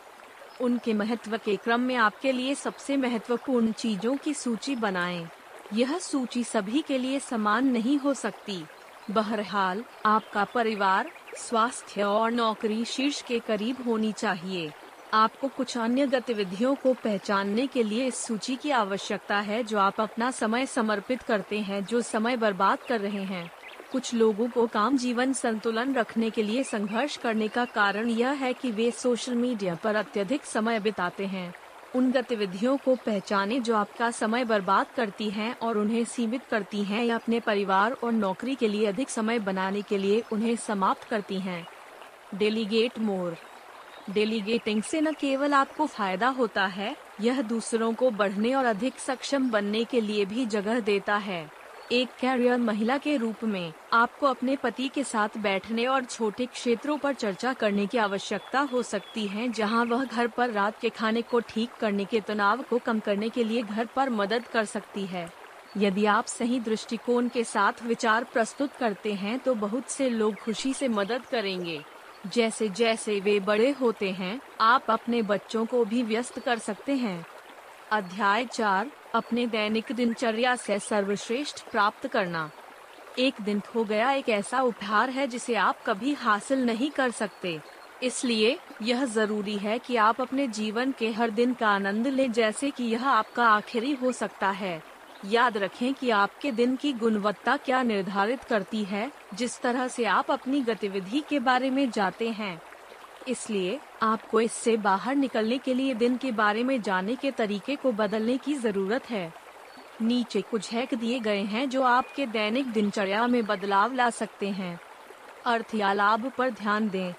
उनके महत्व के क्रम में आपके लिए सबसे महत्वपूर्ण चीज़ों की सूची बनाएँ। यह सूची सभी के लिए समान नहीं हो सकती। बहरहाल, आपका परिवार, स्वास्थ्य और नौकरी शीर्ष के करीब होनी चाहिए। आपको कुछ अन्य गतिविधियों को पहचानने के लिए इस सूची की आवश्यकता है जो आप अपना समय समर्पित करते हैं, जो समय बर्बाद कर रहे हैं। कुछ लोगों को काम जीवन संतुलन रखने के लिए संघर्ष करने का कारण यह है कि वे सोशल मीडिया पर अत्यधिक समय बिताते हैं। उन गतिविधियों को पहचाने जो आपका समय बर्बाद करती हैं और उन्हें सीमित करती हैं या अपने परिवार और नौकरी के लिए अधिक समय बनाने के लिए उन्हें समाप्त करती हैं। डेलीगेट मोर डेलीगेटिंग से न केवल आपको फ़ायदा होता है, यह दूसरों को बढ़ने और अधिक सक्षम बनने के लिए भी जगह देता है। एक कैरियर महिला के रूप में, आपको अपने पति के साथ बैठने और छोटे क्षेत्रों पर चर्चा करने की आवश्यकता हो सकती है, जहाँ वह घर पर रात के खाने को ठीक करने के तनाव को कम करने के लिए घर पर मदद कर सकती है। यदि आप सही दृष्टिकोण के साथ विचार प्रस्तुत करते हैं तो बहुत से लोग खुशी से मदद करेंगे। जैसे जैसे वे बड़े होते हैं, आप अपने बच्चों को भी व्यस्त कर सकते हैं। अध्याय चार, अपने दैनिक दिनचर्या से सर्वश्रेष्ठ प्राप्त करना। एक दिन खो गया, एक ऐसा उपहार है जिसे आप कभी हासिल नहीं कर सकते। इसलिए, यह ज़रूरी है कि आप अपने जीवन के हर दिन का आनंद लें, जैसे कि यह आपका आखिरी हो सकता है। याद रखें कि आपके दिन की गुणवत्ता क्या निर्धारित करती है, जिस तरह से आप अपनी गतिविधि के बारे में जाते हैं। इसलिए, आपको इससे बाहर निकलने के लिए दिन के बारे में जाने के तरीके को बदलने की ज़रूरत है। नीचे कुछ हैक दिए गए हैं जो आपके दैनिक दिनचर्या में बदलाव ला सकते हैं। अर्थ या लाभ पर ध्यान दें।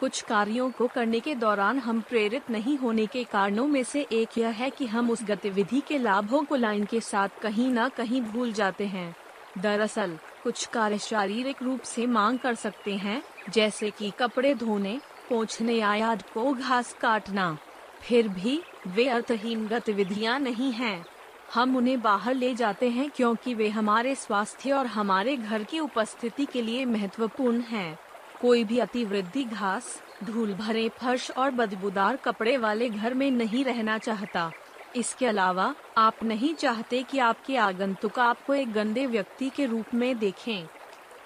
कुछ कार्यों को करने के दौरान हम प्रेरित नहीं होने के कारणों में से एक यह है कि हम उस गतिविधि के लाभों को लाइन के साथ कहीं न कहीं भूल जाते हैं। दरअसल, कुछ कार्य शारीरिक रूप से मांग कर सकते हैं, जैसे कि कपड़े धोने पोछने या याद को घास काटना। फिर भी वे अर्थहीन गतिविधियाँ नहीं हैं। हम उन्हें बाहर ले जाते हैं क्योंकि वे हमारे स्वास्थ्य और हमारे घर की उपस्थिति के लिए महत्वपूर्ण हैं। कोई भी अतिवृद्धि घास, धूल भरे फर्श और बदबूदार कपड़े वाले घर में नहीं रहना चाहता। इसके अलावा, आप नहीं चाहते कि आपके आगंतुक आपको एक गंदे व्यक्ति के रूप में देखें।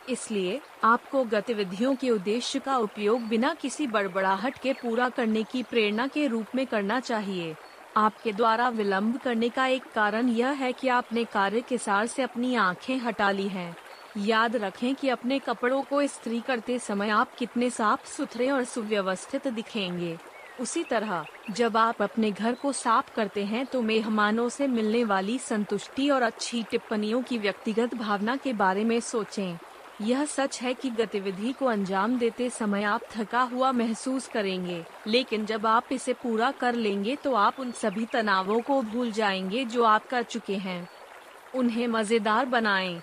इसलिए आपको गतिविधियों के उद्देश्य का उपयोग बिना किसी बड़बड़ाहट के पूरा करने की प्रेरणा के रूप में करना चाहिए आपके द्वारा विलंब करने का एक कारण यह है कि आपने कार्य के सार से अपनी आँखें हटा ली हैं। याद रखें कि अपने कपड़ों को इस्त्री करते समय आप कितने साफ़ सुथरे और सुव्यवस्थित दिखेंगे उसी तरह, जब आप अपने घर को साफ़ करते हैं तो मेहमानों से मिलने वाली संतुष्टि और अच्छी टिप्पणियों की व्यक्तिगत भावना के बारे में सोचें। यह सच है कि गतिविधि को अंजाम देते समय आप थका हुआ महसूस करेंगे, लेकिन जब आप इसे पूरा कर लेंगे तो आप उन सभी तनावों को भूल जाएँगे जो आप कर चुके हैं उन्हें मज़ेदार बनाएँ।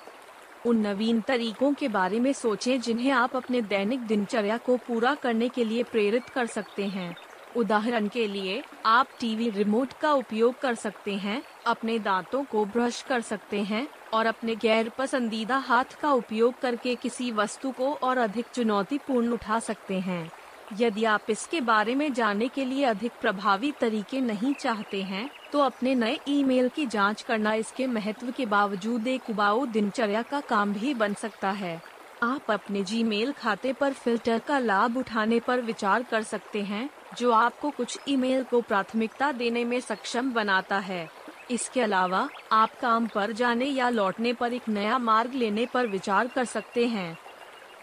उन नवीन तरीकों के बारे में सोचें जिन्हें आप अपने दैनिक दिनचर्या को पूरा करने के लिए प्रेरित कर सकते हैं उदाहरण के लिए, आप टीवी रिमोट का उपयोग कर सकते हैं, अपने दांतों को ब्रश कर सकते हैं और अपने गैर पसंदीदा हाथ का उपयोग करके किसी वस्तु को और अधिक चुनौतीपूर्ण उठा सकते हैं। यदि आप इसके बारे में जानने के लिए अधिक प्रभावी तरीके नहीं चाहते हैं तो अपने नए ईमेल की जाँच करना इसके महत्व के बावजूद एक उबाऊ दिनचर्या का काम भी बन सकता है। आप अपने जीमेल खाते पर फ़िल्टर का लाभ उठाने पर विचार कर सकते हैं, जो आपको कुछ ईमेल को प्राथमिकता देने में सक्षम बनाता है। इसके अलावा, आप काम पर जाने या लौटने पर एक नया मार्ग लेने पर विचार कर सकते हैं।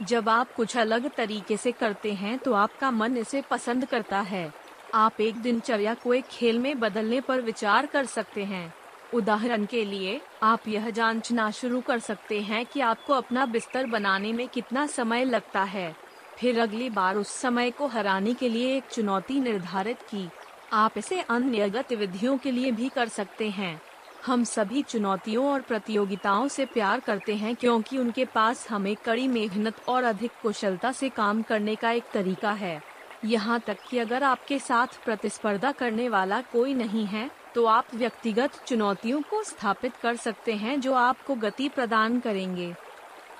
जब आप कुछ अलग तरीके से करते हैं तो आपका मन इसे पसंद करता है। आप एक दिनचर्या को एक खेल में बदलने पर विचार कर सकते हैं। उदाहरण के लिए, आप यह जांचना शुरू कर सकते हैं कि आपको अपना बिस्तर बनाने में कितना समय लगता है। फिर अगली बार उस समय को हराने के लिए एक चुनौती निर्धारित की। आप इसे अन्य गतिविधियों के लिए भी कर सकते हैं। हम सभी चुनौतियों और प्रतियोगिताओं से प्यार करते हैं क्योंकि उनके पास हमें कड़ी मेहनत और अधिक कुशलता से काम करने का एक तरीका है। यहाँ तक कि अगर आपके साथ प्रतिस्पर्धा करने वाला कोई नहीं है तो आप व्यक्तिगत चुनौतियों को स्थापित कर सकते हैं जो आपको गति प्रदान करेंगे।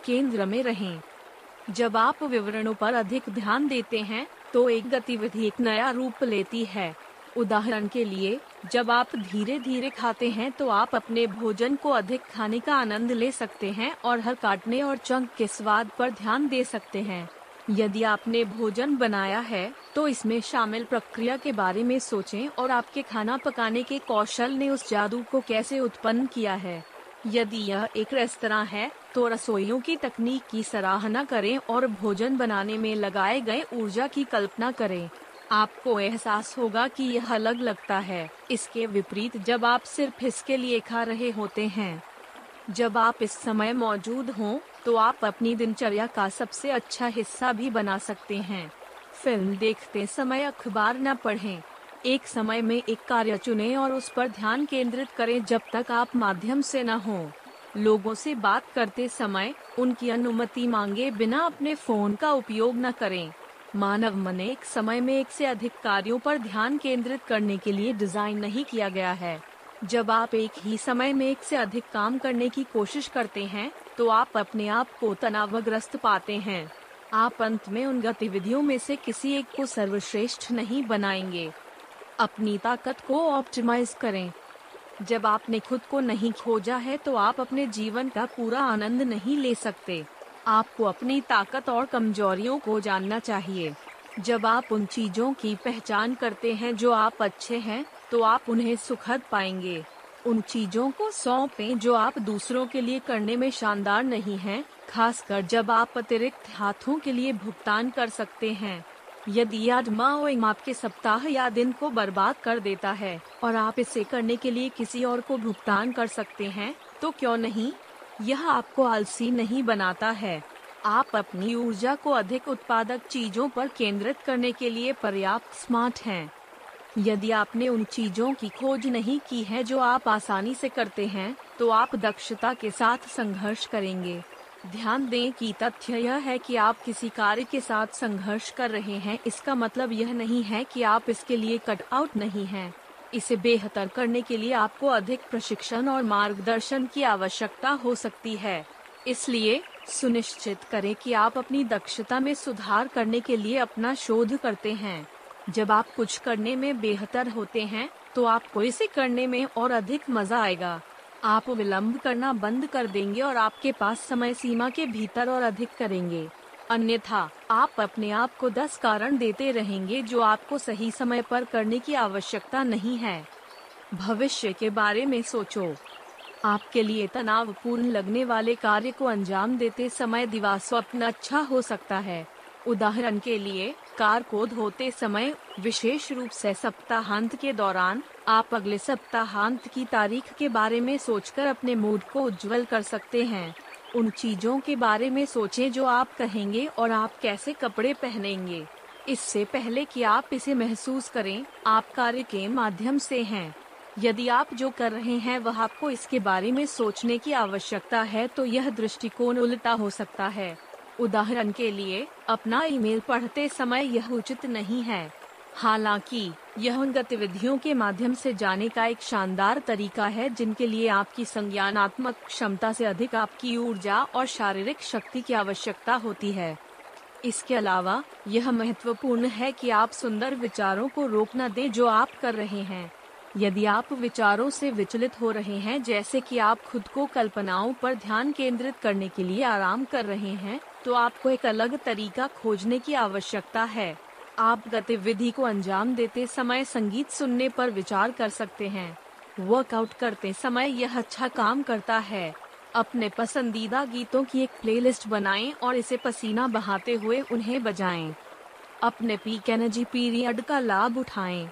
केंद्र में रहें। जब आप विवरणों पर अधिक ध्यान देते हैं तो एक गतिविधि एक नया रूप लेती है। उदाहरण के लिए, जब आप धीरे धीरे खाते हैं तो आप अपने भोजन को अधिक खाने का आनंद ले सकते हैं और हर काटने और चंक के स्वाद पर ध्यान दे सकते हैं। यदि आपने भोजन बनाया है तो इसमें शामिल प्रक्रिया के बारे में सोचें और आपके खाना पकाने के कौशल ने उस जादू को कैसे उत्पन्न किया है। यदि यह एक रेस्तरा है तो रसोइयों की तकनीक की सराहना करें और भोजन बनाने में लगाए गए ऊर्जा की कल्पना करें। आपको एहसास होगा कि यह अलग लगता है। इसके विपरीत जब आप सिर्फ़ इसके लिए खा रहे होते हैं। जब आप इस समय मौजूद हों तो आप अपनी दिनचर्या का सबसे अच्छा हिस्सा भी बना सकते हैं। फ़िल्म देखते समय अखबार न पढ़ें। एक समय में एक कार्य चुनें और उस पर ध्यान केंद्रित करें जब तक आप माध्यम से न हो। लोगों से बात करते समय उनकी अनुमति मांगे बिना अपने फ़ोन का उपयोग न करें। मानव मन एक समय में एक से अधिक कार्यों पर ध्यान केंद्रित करने के लिए डिज़ाइन नहीं किया गया है। जब आप एक ही समय में एक से अधिक काम करने की कोशिश करते हैं तो आप अपने आप को तनावग्रस्त पाते हैं। आप अंत में उन गतिविधियों में से किसी एक को सर्वश्रेष्ठ नहीं बनाएँगे। अपनी ताकत को ऑप्टिमाइज करें। जब आपने खुद को नहीं खोजा है तो आप अपने जीवन का पूरा आनंद नहीं ले सकते। आपको अपनी ताकत और कमजोरियों को जानना चाहिए। जब आप उन चीज़ों की पहचान करते हैं जो आप अच्छे हैं तो आप उन्हें सुखद पाएँगे। उन चीज़ों को सौंपें जो आप दूसरों के लिए करने में शानदार नहीं हैं, खासकर जब आप अतिरिक्त हाथों के लिए भुगतान कर सकते हैं। यदि आपके सप्ताह या दिन को बर्बाद कर देता है और आप इसे करने के लिए किसी और को भुगतान कर सकते हैं तो क्यों नहीं? यह आपको आलसी नहीं बनाता है। आप अपनी ऊर्जा को अधिक उत्पादक चीज़ों पर केंद्रित करने के लिए पर्याप्त स्मार्ट हैं। यदि आपने उन चीज़ों की खोज नहीं की है जो आप आसानी से करते हैं तो आप दक्षता के साथ संघर्ष करेंगे। ध्यान दें कि तथ्य यह है कि आप किसी कार्य के साथ संघर्ष कर रहे हैं। इसका मतलब यह नहीं है कि आप इसके लिए कट आउट नहीं हैं। इसे बेहतर करने के लिए आपको अधिक प्रशिक्षण और मार्गदर्शन की आवश्यकता हो सकती है। इसलिए सुनिश्चित करें कि आप अपनी दक्षता में सुधार करने के लिए अपना शोध करते हैं। जब आप कुछ करने में बेहतर होते हैं तो आपको इसे करने में और अधिक मज़ा आएगा। आप विलंब करना बंद कर देंगे और आपके पास समय सीमा के भीतर और अधिक करेंगे। अन्यथा, आप अपने आप को दस कारण देते रहेंगे जो आपको सही समय पर करने की आवश्यकता नहीं है। भविष्य के बारे में सोचो। आपके लिए तनावपूर्ण लगने वाले कार्य को अंजाम देते समय दिवा स्वप्न अच्छा हो सकता है। उदाहरण के लिए, कार को धोते समय, विशेष रूप से सप्ताहांत के दौरान, आप अगले सप्ताहांत की तारीख के बारे में सोचकर अपने मूड को उज्जवल कर सकते हैं। उन चीज़ों के बारे में सोचें जो आप कहेंगे और आप कैसे कपड़े पहनेंगे। इससे पहले कि आप इसे महसूस करें, आप कार्य के माध्यम से हैं। यदि आप जो कर रहे हैं वह आपको इसके बारे में सोचने की आवश्यकता है तो यह दृष्टिकोण उल्टा हो सकता है। उदाहरण के लिए, अपना ईमेल पढ़ते समय यह उचित नहीं है। हालाँकि यह उन गतिविधियों के माध्यम से जाने का एक शानदार तरीका है, जिनके लिए आपकी संज्ञानात्मक क्षमता से अधिक आपकी ऊर्जा और शारीरिक शक्ति की आवश्यकता होती है। इसके अलावा, यह महत्वपूर्ण है कि आप सुंदर विचारों को रोक न दें जो आप कर रहे हैं। यदि आप विचारों से विचलित हो रहे हैं, जैसे कि आप खुद को कल्पनाओं पर ध्यान केंद्रित करने के लिए आराम कर रहे हैं तो आपको एक अलग तरीका खोजने की आवश्यकता है। आप गतिविधि को अंजाम देते समय संगीत सुनने पर विचार कर सकते हैं वर्कआउट करते समय यह अच्छा काम करता है अपने पसंदीदा गीतों की एक प्लेलिस्ट बनाएँ और इसे पसीना बहाते हुए उन्हें बजाएँ। अपने पीक एनर्जी पीरियड का लाभ उठाएँ।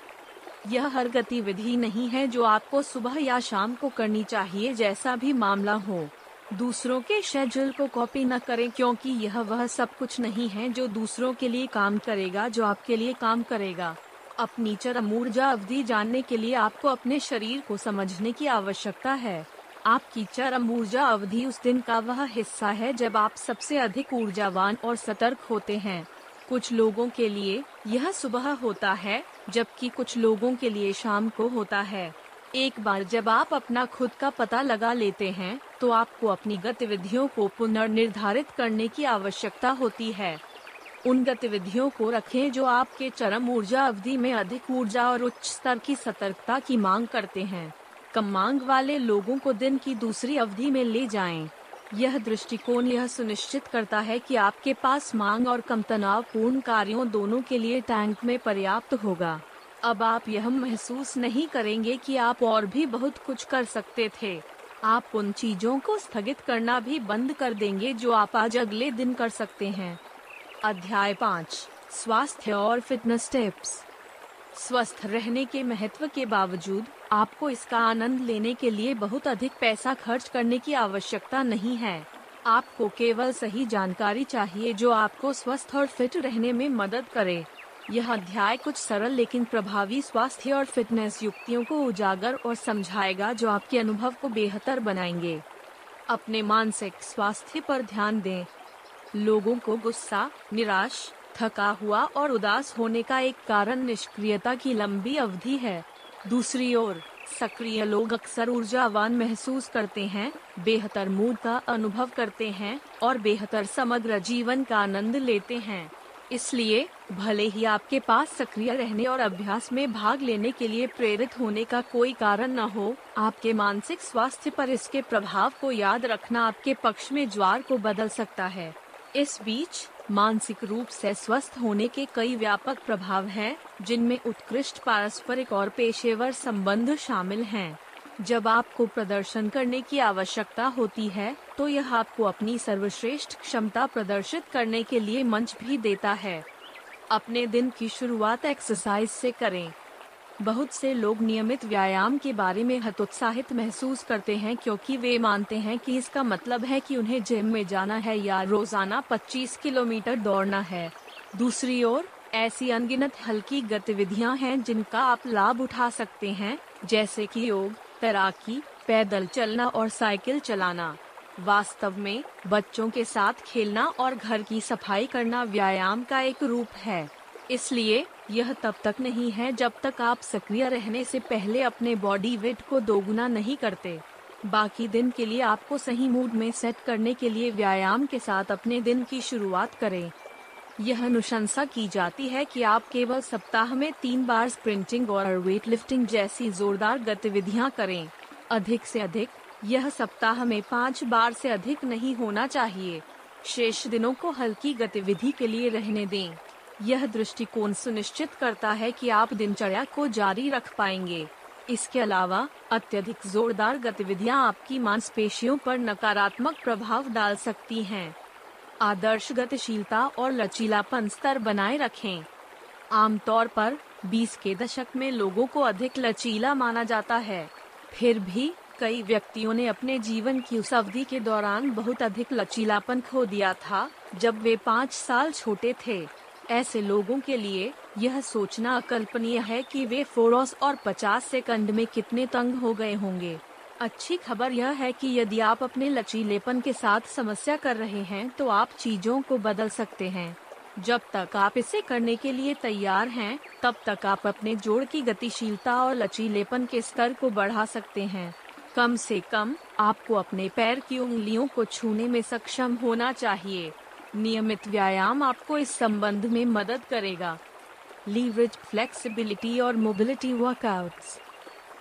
यह हर गतिविधि नहीं है जो आपको सुबह या शाम को करनी चाहिए जैसा भी मामला हो दूसरों के शेड्यूल को कॉपी न करें क्योंकि यह वह सब कुछ नहीं है जो दूसरों के लिए काम करेगा, जो आपके लिए काम करेगा। अपनी चरम ऊर्जा अवधि जानने के लिए आपको अपने शरीर को समझने की आवश्यकता है। आपकी चरम ऊर्जा अवधि उस दिन का वह हिस्सा है जब आप सबसे अधिक ऊर्जावान और सतर्क होते हैं। कुछ लोगों के लिए यह सुबह होता है, जबकि कुछ लोगों के लिए शाम को होता है। एक बार जब आप अपना खुद का पता लगा लेते हैं तो आपको अपनी गतिविधियों को पुनर्निर्धारित करने की आवश्यकता होती है। उन गतिविधियों को रखें जो आपके चरम ऊर्जा अवधि में अधिक ऊर्जा और उच्च स्तर की सतर्कता की मांग करते हैं। कम मांग वाले लोगों को दिन की दूसरी अवधि में ले जाएँ। यह दृष्टिकोण यह सुनिश्चित करता है कि आपके पास मांग और कम तनाव पूर्ण कार्यों दोनों के लिए टैंक में पर्याप्त होगा। अब आप यह महसूस नहीं करेंगे कि आप और भी बहुत कुछ कर सकते थे। आप उन चीज़ों को स्थगित करना भी बंद कर देंगे जो आप आज अगले दिन कर सकते हैं। अध्याय पाँच, स्वास्थ्य और फिटनेस टिप्स। स्वस्थ रहने के महत्व के बावजूद, आपको इसका आनंद लेने के लिए बहुत अधिक पैसा खर्च करने की आवश्यकता नहीं है। आपको केवल सही जानकारी चाहिए जो आपको स्वस्थ और फिट रहने में मदद करे। यह अध्याय कुछ सरल लेकिन प्रभावी स्वास्थ्य और फिटनेस युक्तियों को उजागर और समझाएगा जो आपके अनुभव को बेहतर बनाएँगे। अपने मानसिक स्वास्थ्य पर ध्यान दें। लोगों को गुस्सा, निराश, थका हुआ और उदास होने का एक कारण निष्क्रियता की लंबी अवधि है। दूसरी ओर, सक्रिय लोग अक्सर ऊर्जावान महसूस करते हैं, बेहतर मूड का अनुभव करते हैं और बेहतर समग्र जीवन का आनंद लेते हैं। इसलिए भले ही आपके पास सक्रिय रहने और अभ्यास में भाग लेने के लिए प्रेरित होने का कोई कारण न हो आपके मानसिक स्वास्थ्य पर इसके प्रभाव को याद रखना आपके पक्ष में ज्वार को बदल सकता है इस बीच मानसिक रूप से स्वस्थ होने के कई व्यापक प्रभाव हैं, जिनमें उत्कृष्ट पारस्परिक और पेशेवर संबंध शामिल हैं। जब आपको प्रदर्शन करने की आवश्यकता होती है तो यह आपको अपनी सर्वश्रेष्ठ क्षमता प्रदर्शित करने के लिए मंच भी देता है। अपने दिन की शुरुआत एक्सरसाइज से करें। बहुत से लोग नियमित व्यायाम के बारे में हतोत्साहित महसूस करते हैं क्योंकि वे मानते हैं कि इसका मतलब है कि उन्हें जिम में जाना है या रोज़ाना 25 किलोमीटर दौड़ना है। दूसरी ओर, ऐसी अनगिनत हल्की गतिविधियाँ हैं जिनका आप लाभ उठा सकते हैं, जैसे कि योग, तैराकी, पैदल चलना और साइकिल चलाना। वास्तव में, बच्चों के साथ खेलना और घर की सफ़ाई करना व्यायाम का एक रूप है। इसलिए, यह तब तक नहीं है जब तक आप सक्रिय रहने से पहले अपने बॉडी वेट को दोगुना नहीं करते। बाकी दिन के लिए आपको सही मूड में सेट करने के लिए व्यायाम के साथ अपने दिन की शुरुआत करें। यह अनुशंसा की जाती है कि आप केवल सप्ताह में तीन बार स्प्रिंटिंग और वेट लिफ्टिंग जैसी जोरदार गतिविधियाँ करें। अधिक से अधिक यह सप्ताह में पाँच बार से अधिक नहीं होना चाहिए। शेष दिनों को हल्की गतिविधि के लिए रहने दें। यह दृष्टिकोण सुनिश्चित करता है कि आप दिनचर्या को जारी रख पाएँगे। इसके अलावा, अत्यधिक जोरदार गतिविधियाँ आपकी मांसपेशियों पर नकारात्मक प्रभाव डाल सकती हैं। आदर्श गतिशीलता और लचीलापन स्तर बनाए रखें। आमतौर पर 20 के दशक में लोगों को अधिक लचीला माना जाता है। फिर भी कई व्यक्तियों ने अपने जीवन की उस अवधि के दौरान बहुत अधिक लचीलापन खो दिया था जब वे पाँच साल छोटे थे। ऐसे लोगों के लिए यह सोचना अकल्पनीय है कि वे फोरोस और 50 सेकंड में कितने तंग हो गए होंगे। अच्छी खबर यह है कि यदि आप अपने लचीलेपन के साथ समस्या कर रहे हैं तो आप चीज़ों को बदल सकते हैं। जब तक आप इसे करने के लिए तैयार हैं, तब तक आप अपने जोड़ की गतिशीलता और लचीलेपन के स्तर को बढ़ा सकते हैं। कम से कम आपको अपने पैर की उंगलियों को छूने में सक्षम होना चाहिए। नियमित व्यायाम आपको इस संबंध में मदद करेगा। लीवरेज फ्लेक्सिबिलिटी और मोबिलिटी वर्कआउट्स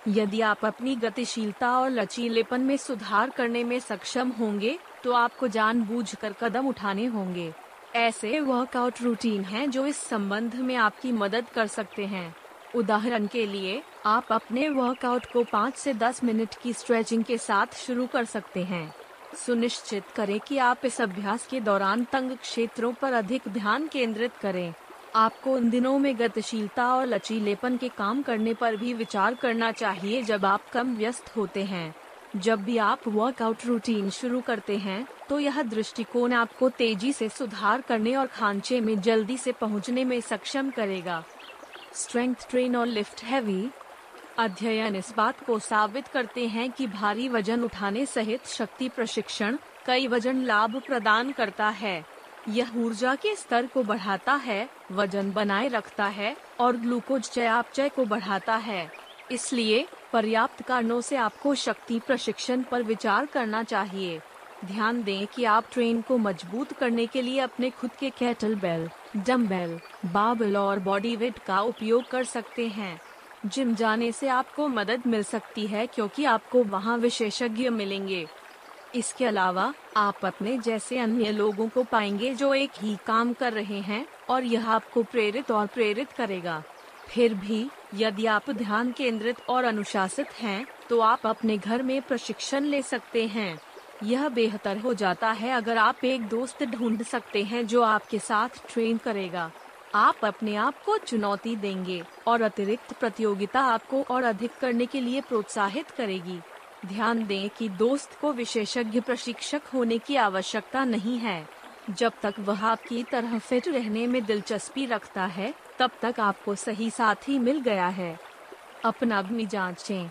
यदि आप अपनी गतिशीलता और लचीलेपन में सुधार करने में सक्षम होंगे तो आपको जानबूझकर कदम उठाने होंगे। ऐसे वर्कआउट रूटीन हैं जो इस संबंध में आपकी मदद कर सकते हैं। उदाहरण के लिए, आप अपने वर्कआउट को 5 से 10 मिनट की स्ट्रेचिंग के साथ शुरू कर सकते हैं। सुनिश्चित करें कि आप इस अभ्यास के दौरान तंग क्षेत्रों पर अधिक ध्यान केंद्रित करें। आपको उन दिनों में गतिशीलता और लचीलेपन के काम करने पर भी विचार करना चाहिए जब आप कम व्यस्त होते हैं। जब भी आप वर्कआउट रूटीन शुरू करते हैं तो यह दृष्टिकोण आपको तेज़ी से सुधार करने और खांचे में जल्दी से पहुँचने में सक्षम करेगा। स्ट्रेंथ ट्रेन और लिफ्ट हैवी अध्ययन इस बात को साबित करते हैं कि भारी वज़न उठाने सहित शक्ति प्रशिक्षण कई वज़न लाभ प्रदान करता है। यह ऊर्जा के स्तर को बढ़ाता है, वज़न बनाए रखता है और ग्लूकोज चयापचय को बढ़ाता है। इसलिए पर्याप्त कारणों से आपको शक्ति प्रशिक्षण पर विचार करना चाहिए। ध्यान दें कि आप ट्रेन को मज़बूत करने के लिए अपने खुद के कैटल बेल डम्बेल बाबल और बॉडी वेट का उपयोग कर सकते हैं। जिम जाने से आपको मदद मिल सकती है क्योंकि आपको वहाँ विशेषज्ञ मिलेंगे। इसके अलावा आप अपने जैसे अन्य लोगों को पाएँगे जो एक ही काम कर रहे हैं और यह आपको प्रेरित और प्रेरित करेगा। फिर भी यदि आप ध्यान केंद्रित और अनुशासित हैं, तो आप अपने घर में प्रशिक्षण ले सकते हैं। यह बेहतर हो जाता है अगर आप एक दोस्त ढूंढ सकते हैं जो आपके साथ ट्रेन करेगा। आप अपने आप को चुनौती देंगे और अतिरिक्त प्रतियोगिता आपको और अधिक करने के लिए प्रोत्साहित करेगी। ध्यान दें कि दोस्त को विशेषज्ञ प्रशिक्षक होने की आवश्यकता नहीं है। जब तक वह आपकी तरह फिट रहने में दिलचस्पी रखता है, तब तक आपको सही साथी मिल गया है। अपना भी जांचें।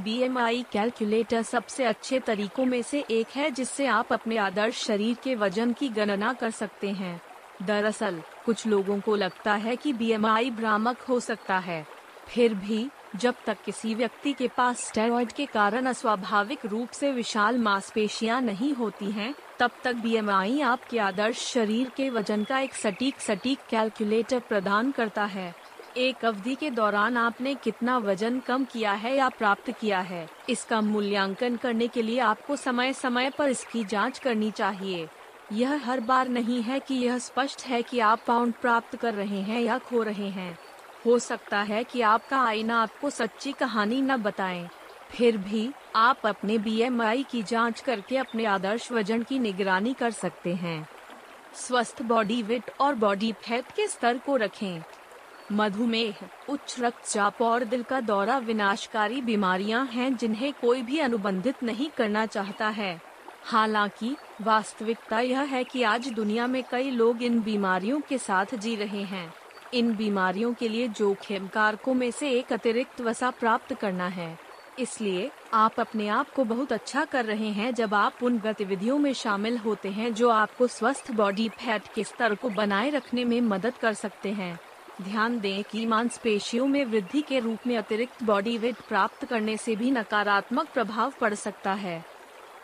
BMI कैलकुलेटर सबसे अच्छे तरीकों में से एक है जिससे आप अपने आदर्श शरीर के वज़न की गणना कर सकते हैं। दरअसल कुछ लोगों को लगता है कि बीएमआई भ्रामक हो सकता है। फिर भी जब तक किसी व्यक्ति के पास स्टेरॉइड के कारण अस्वाभाविक रूप से विशाल मांसपेशियाँ नहीं होती हैं, तब तक बीएमआई आपके आदर्श शरीर के वज़न का एक सटीक सटीक कैलकुलेटर प्रदान करता है। एक अवधि के दौरान आपने कितना वज़न कम किया है या प्राप्त किया है? इसका मूल्यांकन करने के लिए आपको समय समय पर इसकी जाँच करनी चाहिए। यह हर बार नहीं है कि यह स्पष्ट है कि आप पाउंड प्राप्त कर रहे हैं या खो रहे हैं। हो सकता है कि आपका आईना आपको सच्ची कहानी न बताए। फिर भी, आप अपने बीएमआई की जाँच करके अपने आदर्श वज़न की निगरानी कर सकते हैं। स्वस्थ बॉडी वेट और बॉडी फैट के स्तर को रखें। मधुमेह, उच्च रक्तचाप और दिल का दौरा विनाशकारी बीमारियाँ हैं जिन्हें कोई भी अनुबंधित नहीं करना चाहता है। हालाँकि, वास्तविकता यह है कि आज दुनिया में कई लोग इन बीमारियों के साथ जी रहे हैं। इन बीमारियों के लिए जोखिम कारकों में से एक अतिरिक्त वसा प्राप्त करना है। इसलिए, आप अपने आप को बहुत अच्छा कर रहे हैं जब आप उन गतिविधियों में शामिल होते हैं जो आपको स्वस्थ बॉडी फैट के स्तर को बनाए रखने में मदद कर सकते हैं। ध्यान दें कि मांसपेशियों में वृद्धि के रूप में अतिरिक्त बॉडी वेट प्राप्त करने से भी नकारात्मक प्रभाव पड़ सकता है।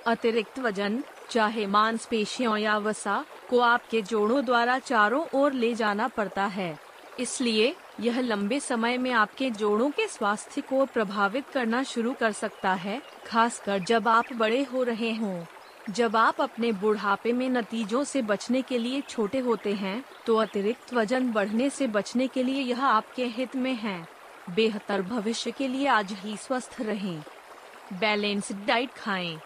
अतिरिक्त वज़न, चाहे मांसपेशियों या वसा, को आपके जोड़ों द्वारा चारों ओर ले जाना पड़ता है। इसलिए, यह लंबे समय में आपके जोड़ों के स्वास्थ्य को प्रभावित करना शुरू कर सकता है, खासकर जब आप बड़े हो रहे हों। जब आप अपने बुढ़ापे में नतीजों से बचने के लिए छोटे होते हैं तो अतिरिक्त वज़न बढ़ने से बचने के लिए यह आपके हित में है। बेहतर भविष्य के लिए आज ही स्वस्थ रहें। बैलेंस्ड डाइट खाएँ।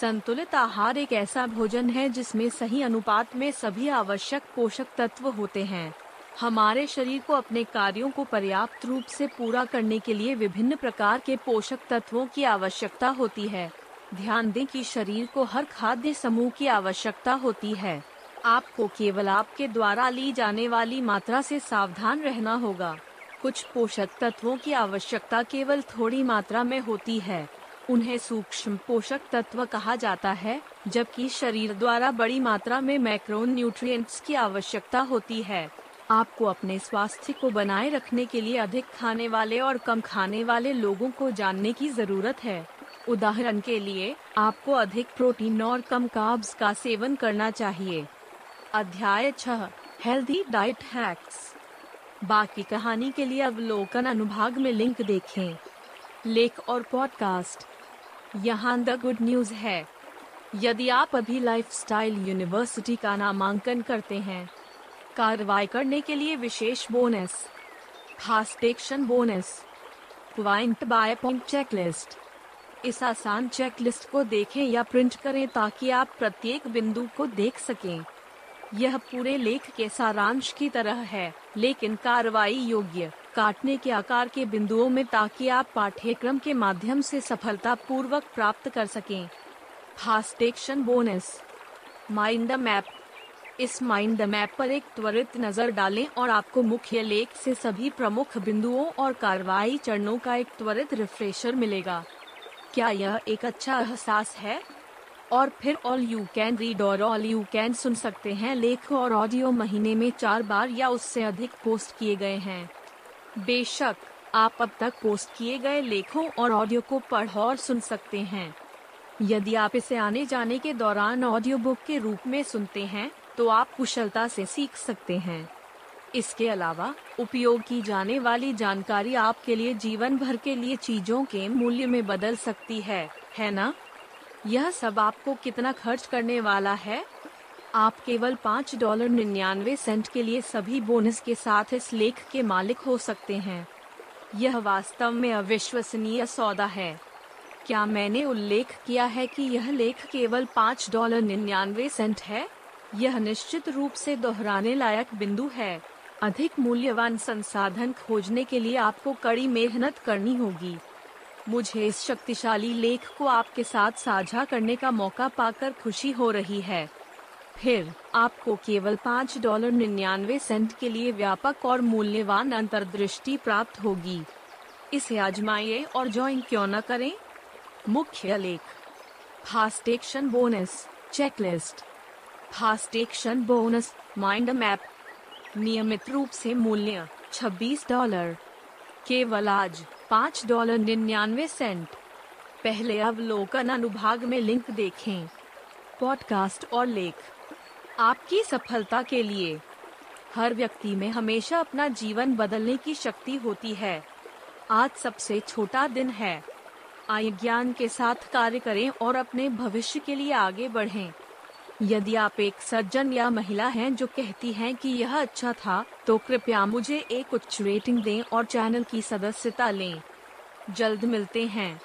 संतुलित आहार एक ऐसा भोजन है जिसमें सही अनुपात में सभी आवश्यक पोषक तत्व होते हैं। हमारे शरीर को अपने कार्यों को पर्याप्त रूप से पूरा करने के लिए विभिन्न प्रकार के पोषक तत्वों की आवश्यकता होती है। ध्यान दें कि शरीर को हर खाद्य समूह की आवश्यकता होती है। आपको केवल आपके द्वारा ली जाने वाली मात्रा से सावधान रहना होगा। कुछ पोषक तत्वों की आवश्यकता केवल थोड़ी मात्रा में होती है। उन्हें सूक्ष्म पोषक तत्व कहा जाता है, जबकि शरीर द्वारा बड़ी मात्रा में मैक्रो न्यूट्रिएंट्स की आवश्यकता होती है। आपको अपने स्वास्थ्य को बनाए रखने के लिए अधिक खाने वाले और कम खाने वाले लोगों को जानने की ज़रूरत है। उदाहरण के लिए, आपको अधिक प्रोटीन और कम कार्ब्स का सेवन करना चाहिए। अध्याय छह हेल्दी डाइट हैक्स बाकी कहानी के लिए अवलोकन अनुभाग में लिंक देखें। लेख और पॉडकास्ट यहाँ द गुड न्यूज़ है। यदि आप अभी लाइफस्टाइल यूनिवर्सिटी का नामांकन करते हैं, कार्रवाई करने के लिए विशेष बोनस खास टेक्शन bonus point by point checklist इस आसान चेकलिस्ट को देखें या प्रिंट करें ताकि आप प्रत्येक बिंदु को देख सकें। यह पूरे लेख के सारांश की तरह है, लेकिन कार्रवाई योग्य, काटने के आकार के बिंदुओं में ताकि आप पाठ्यक्रम के माध्यम से सफलता पूर्वक प्राप्त कर सकें। Fast action bonus mind map इस माइंड मैप पर एक त्वरित नज़र डालें और आपको मुख्य लेख से सभी प्रमुख बिंदुओं और कार्रवाई चरणों का एक त्वरित रिफ्रेशर मिलेगा। क्या यह एक अच्छा एहसास है? और फिर ऑल यू कैन रीड और ऑल यू कैन सुन सकते हैं लेख और ऑडियो महीने में चार बार या उससे अधिक पोस्ट किए गए हैं। बेशक, आप अब तक पोस्ट किए गए लेखों और ऑडियो को पढ़ और सुन सकते हैं। यदि आप इसे आने जाने के दौरान ऑडियो बुक के रूप में सुनते हैं तो आप कुशलता से सीख सकते हैं। इसके अलावा, उपयोग की जाने वाली जानकारी आपके लिए जीवन भर के लिए चीज़ों के मूल्य में बदल सकती है है ना? यह सब आपको कितना खर्च करने वाला है? आप केवल पाँच डॉलर निन्यानवे सेंट के लिए सभी बोनस के साथ इस लेख के मालिक हो सकते हैं। यह वास्तव में अविश्वसनीय सौदा है। क्या मैंने उल्लेख किया है कि यह लेख केवल पाँच डॉलर निन्यानवे सेंट है? यह निश्चित रूप से दोहराने लायक बिंदु है। अधिक मूल्यवान संसाधन खोजने के लिए आपको कड़ी मेहनत करनी होगी। मुझे इस शक्तिशाली लेख को आपके साथ साझा करने का मौका पाकर खुशी हो रही है। फिर, आपको केवल पाँच डॉलर निन्यानवे सेंट के लिए व्यापक और मूल्यवान अंतर्दृष्टि प्राप्त होगी। इसे आजमाइए और ज्वाइन क्यों न करें? मुख्य लेख। Fast action bonus, checklist. Fast action bonus, mind map. नियमित रूप से मूल्य 26 डॉलर। केवल आज, पाँच डॉलर निन्यानवे सेंट। पहले अवलोकन अनुभाग में लिंक देखें। पॉडकास्ट और लेख। आपकी सफलता के लिए। हर व्यक्ति में हमेशा अपना जीवन बदलने की शक्ति होती है। आज सबसे छोटा दिन है। आय ज्ञान के साथ कार्य करें और अपने भविष्य के लिए आगे बढ़ें। यदि आप एक सज्जन या महिला हैं जो कहती हैं कि यह अच्छा था तो कृपया मुझे एक उच्च रेटिंग दें और चैनल की सदस्यता लें। जल्द मिलते हैं।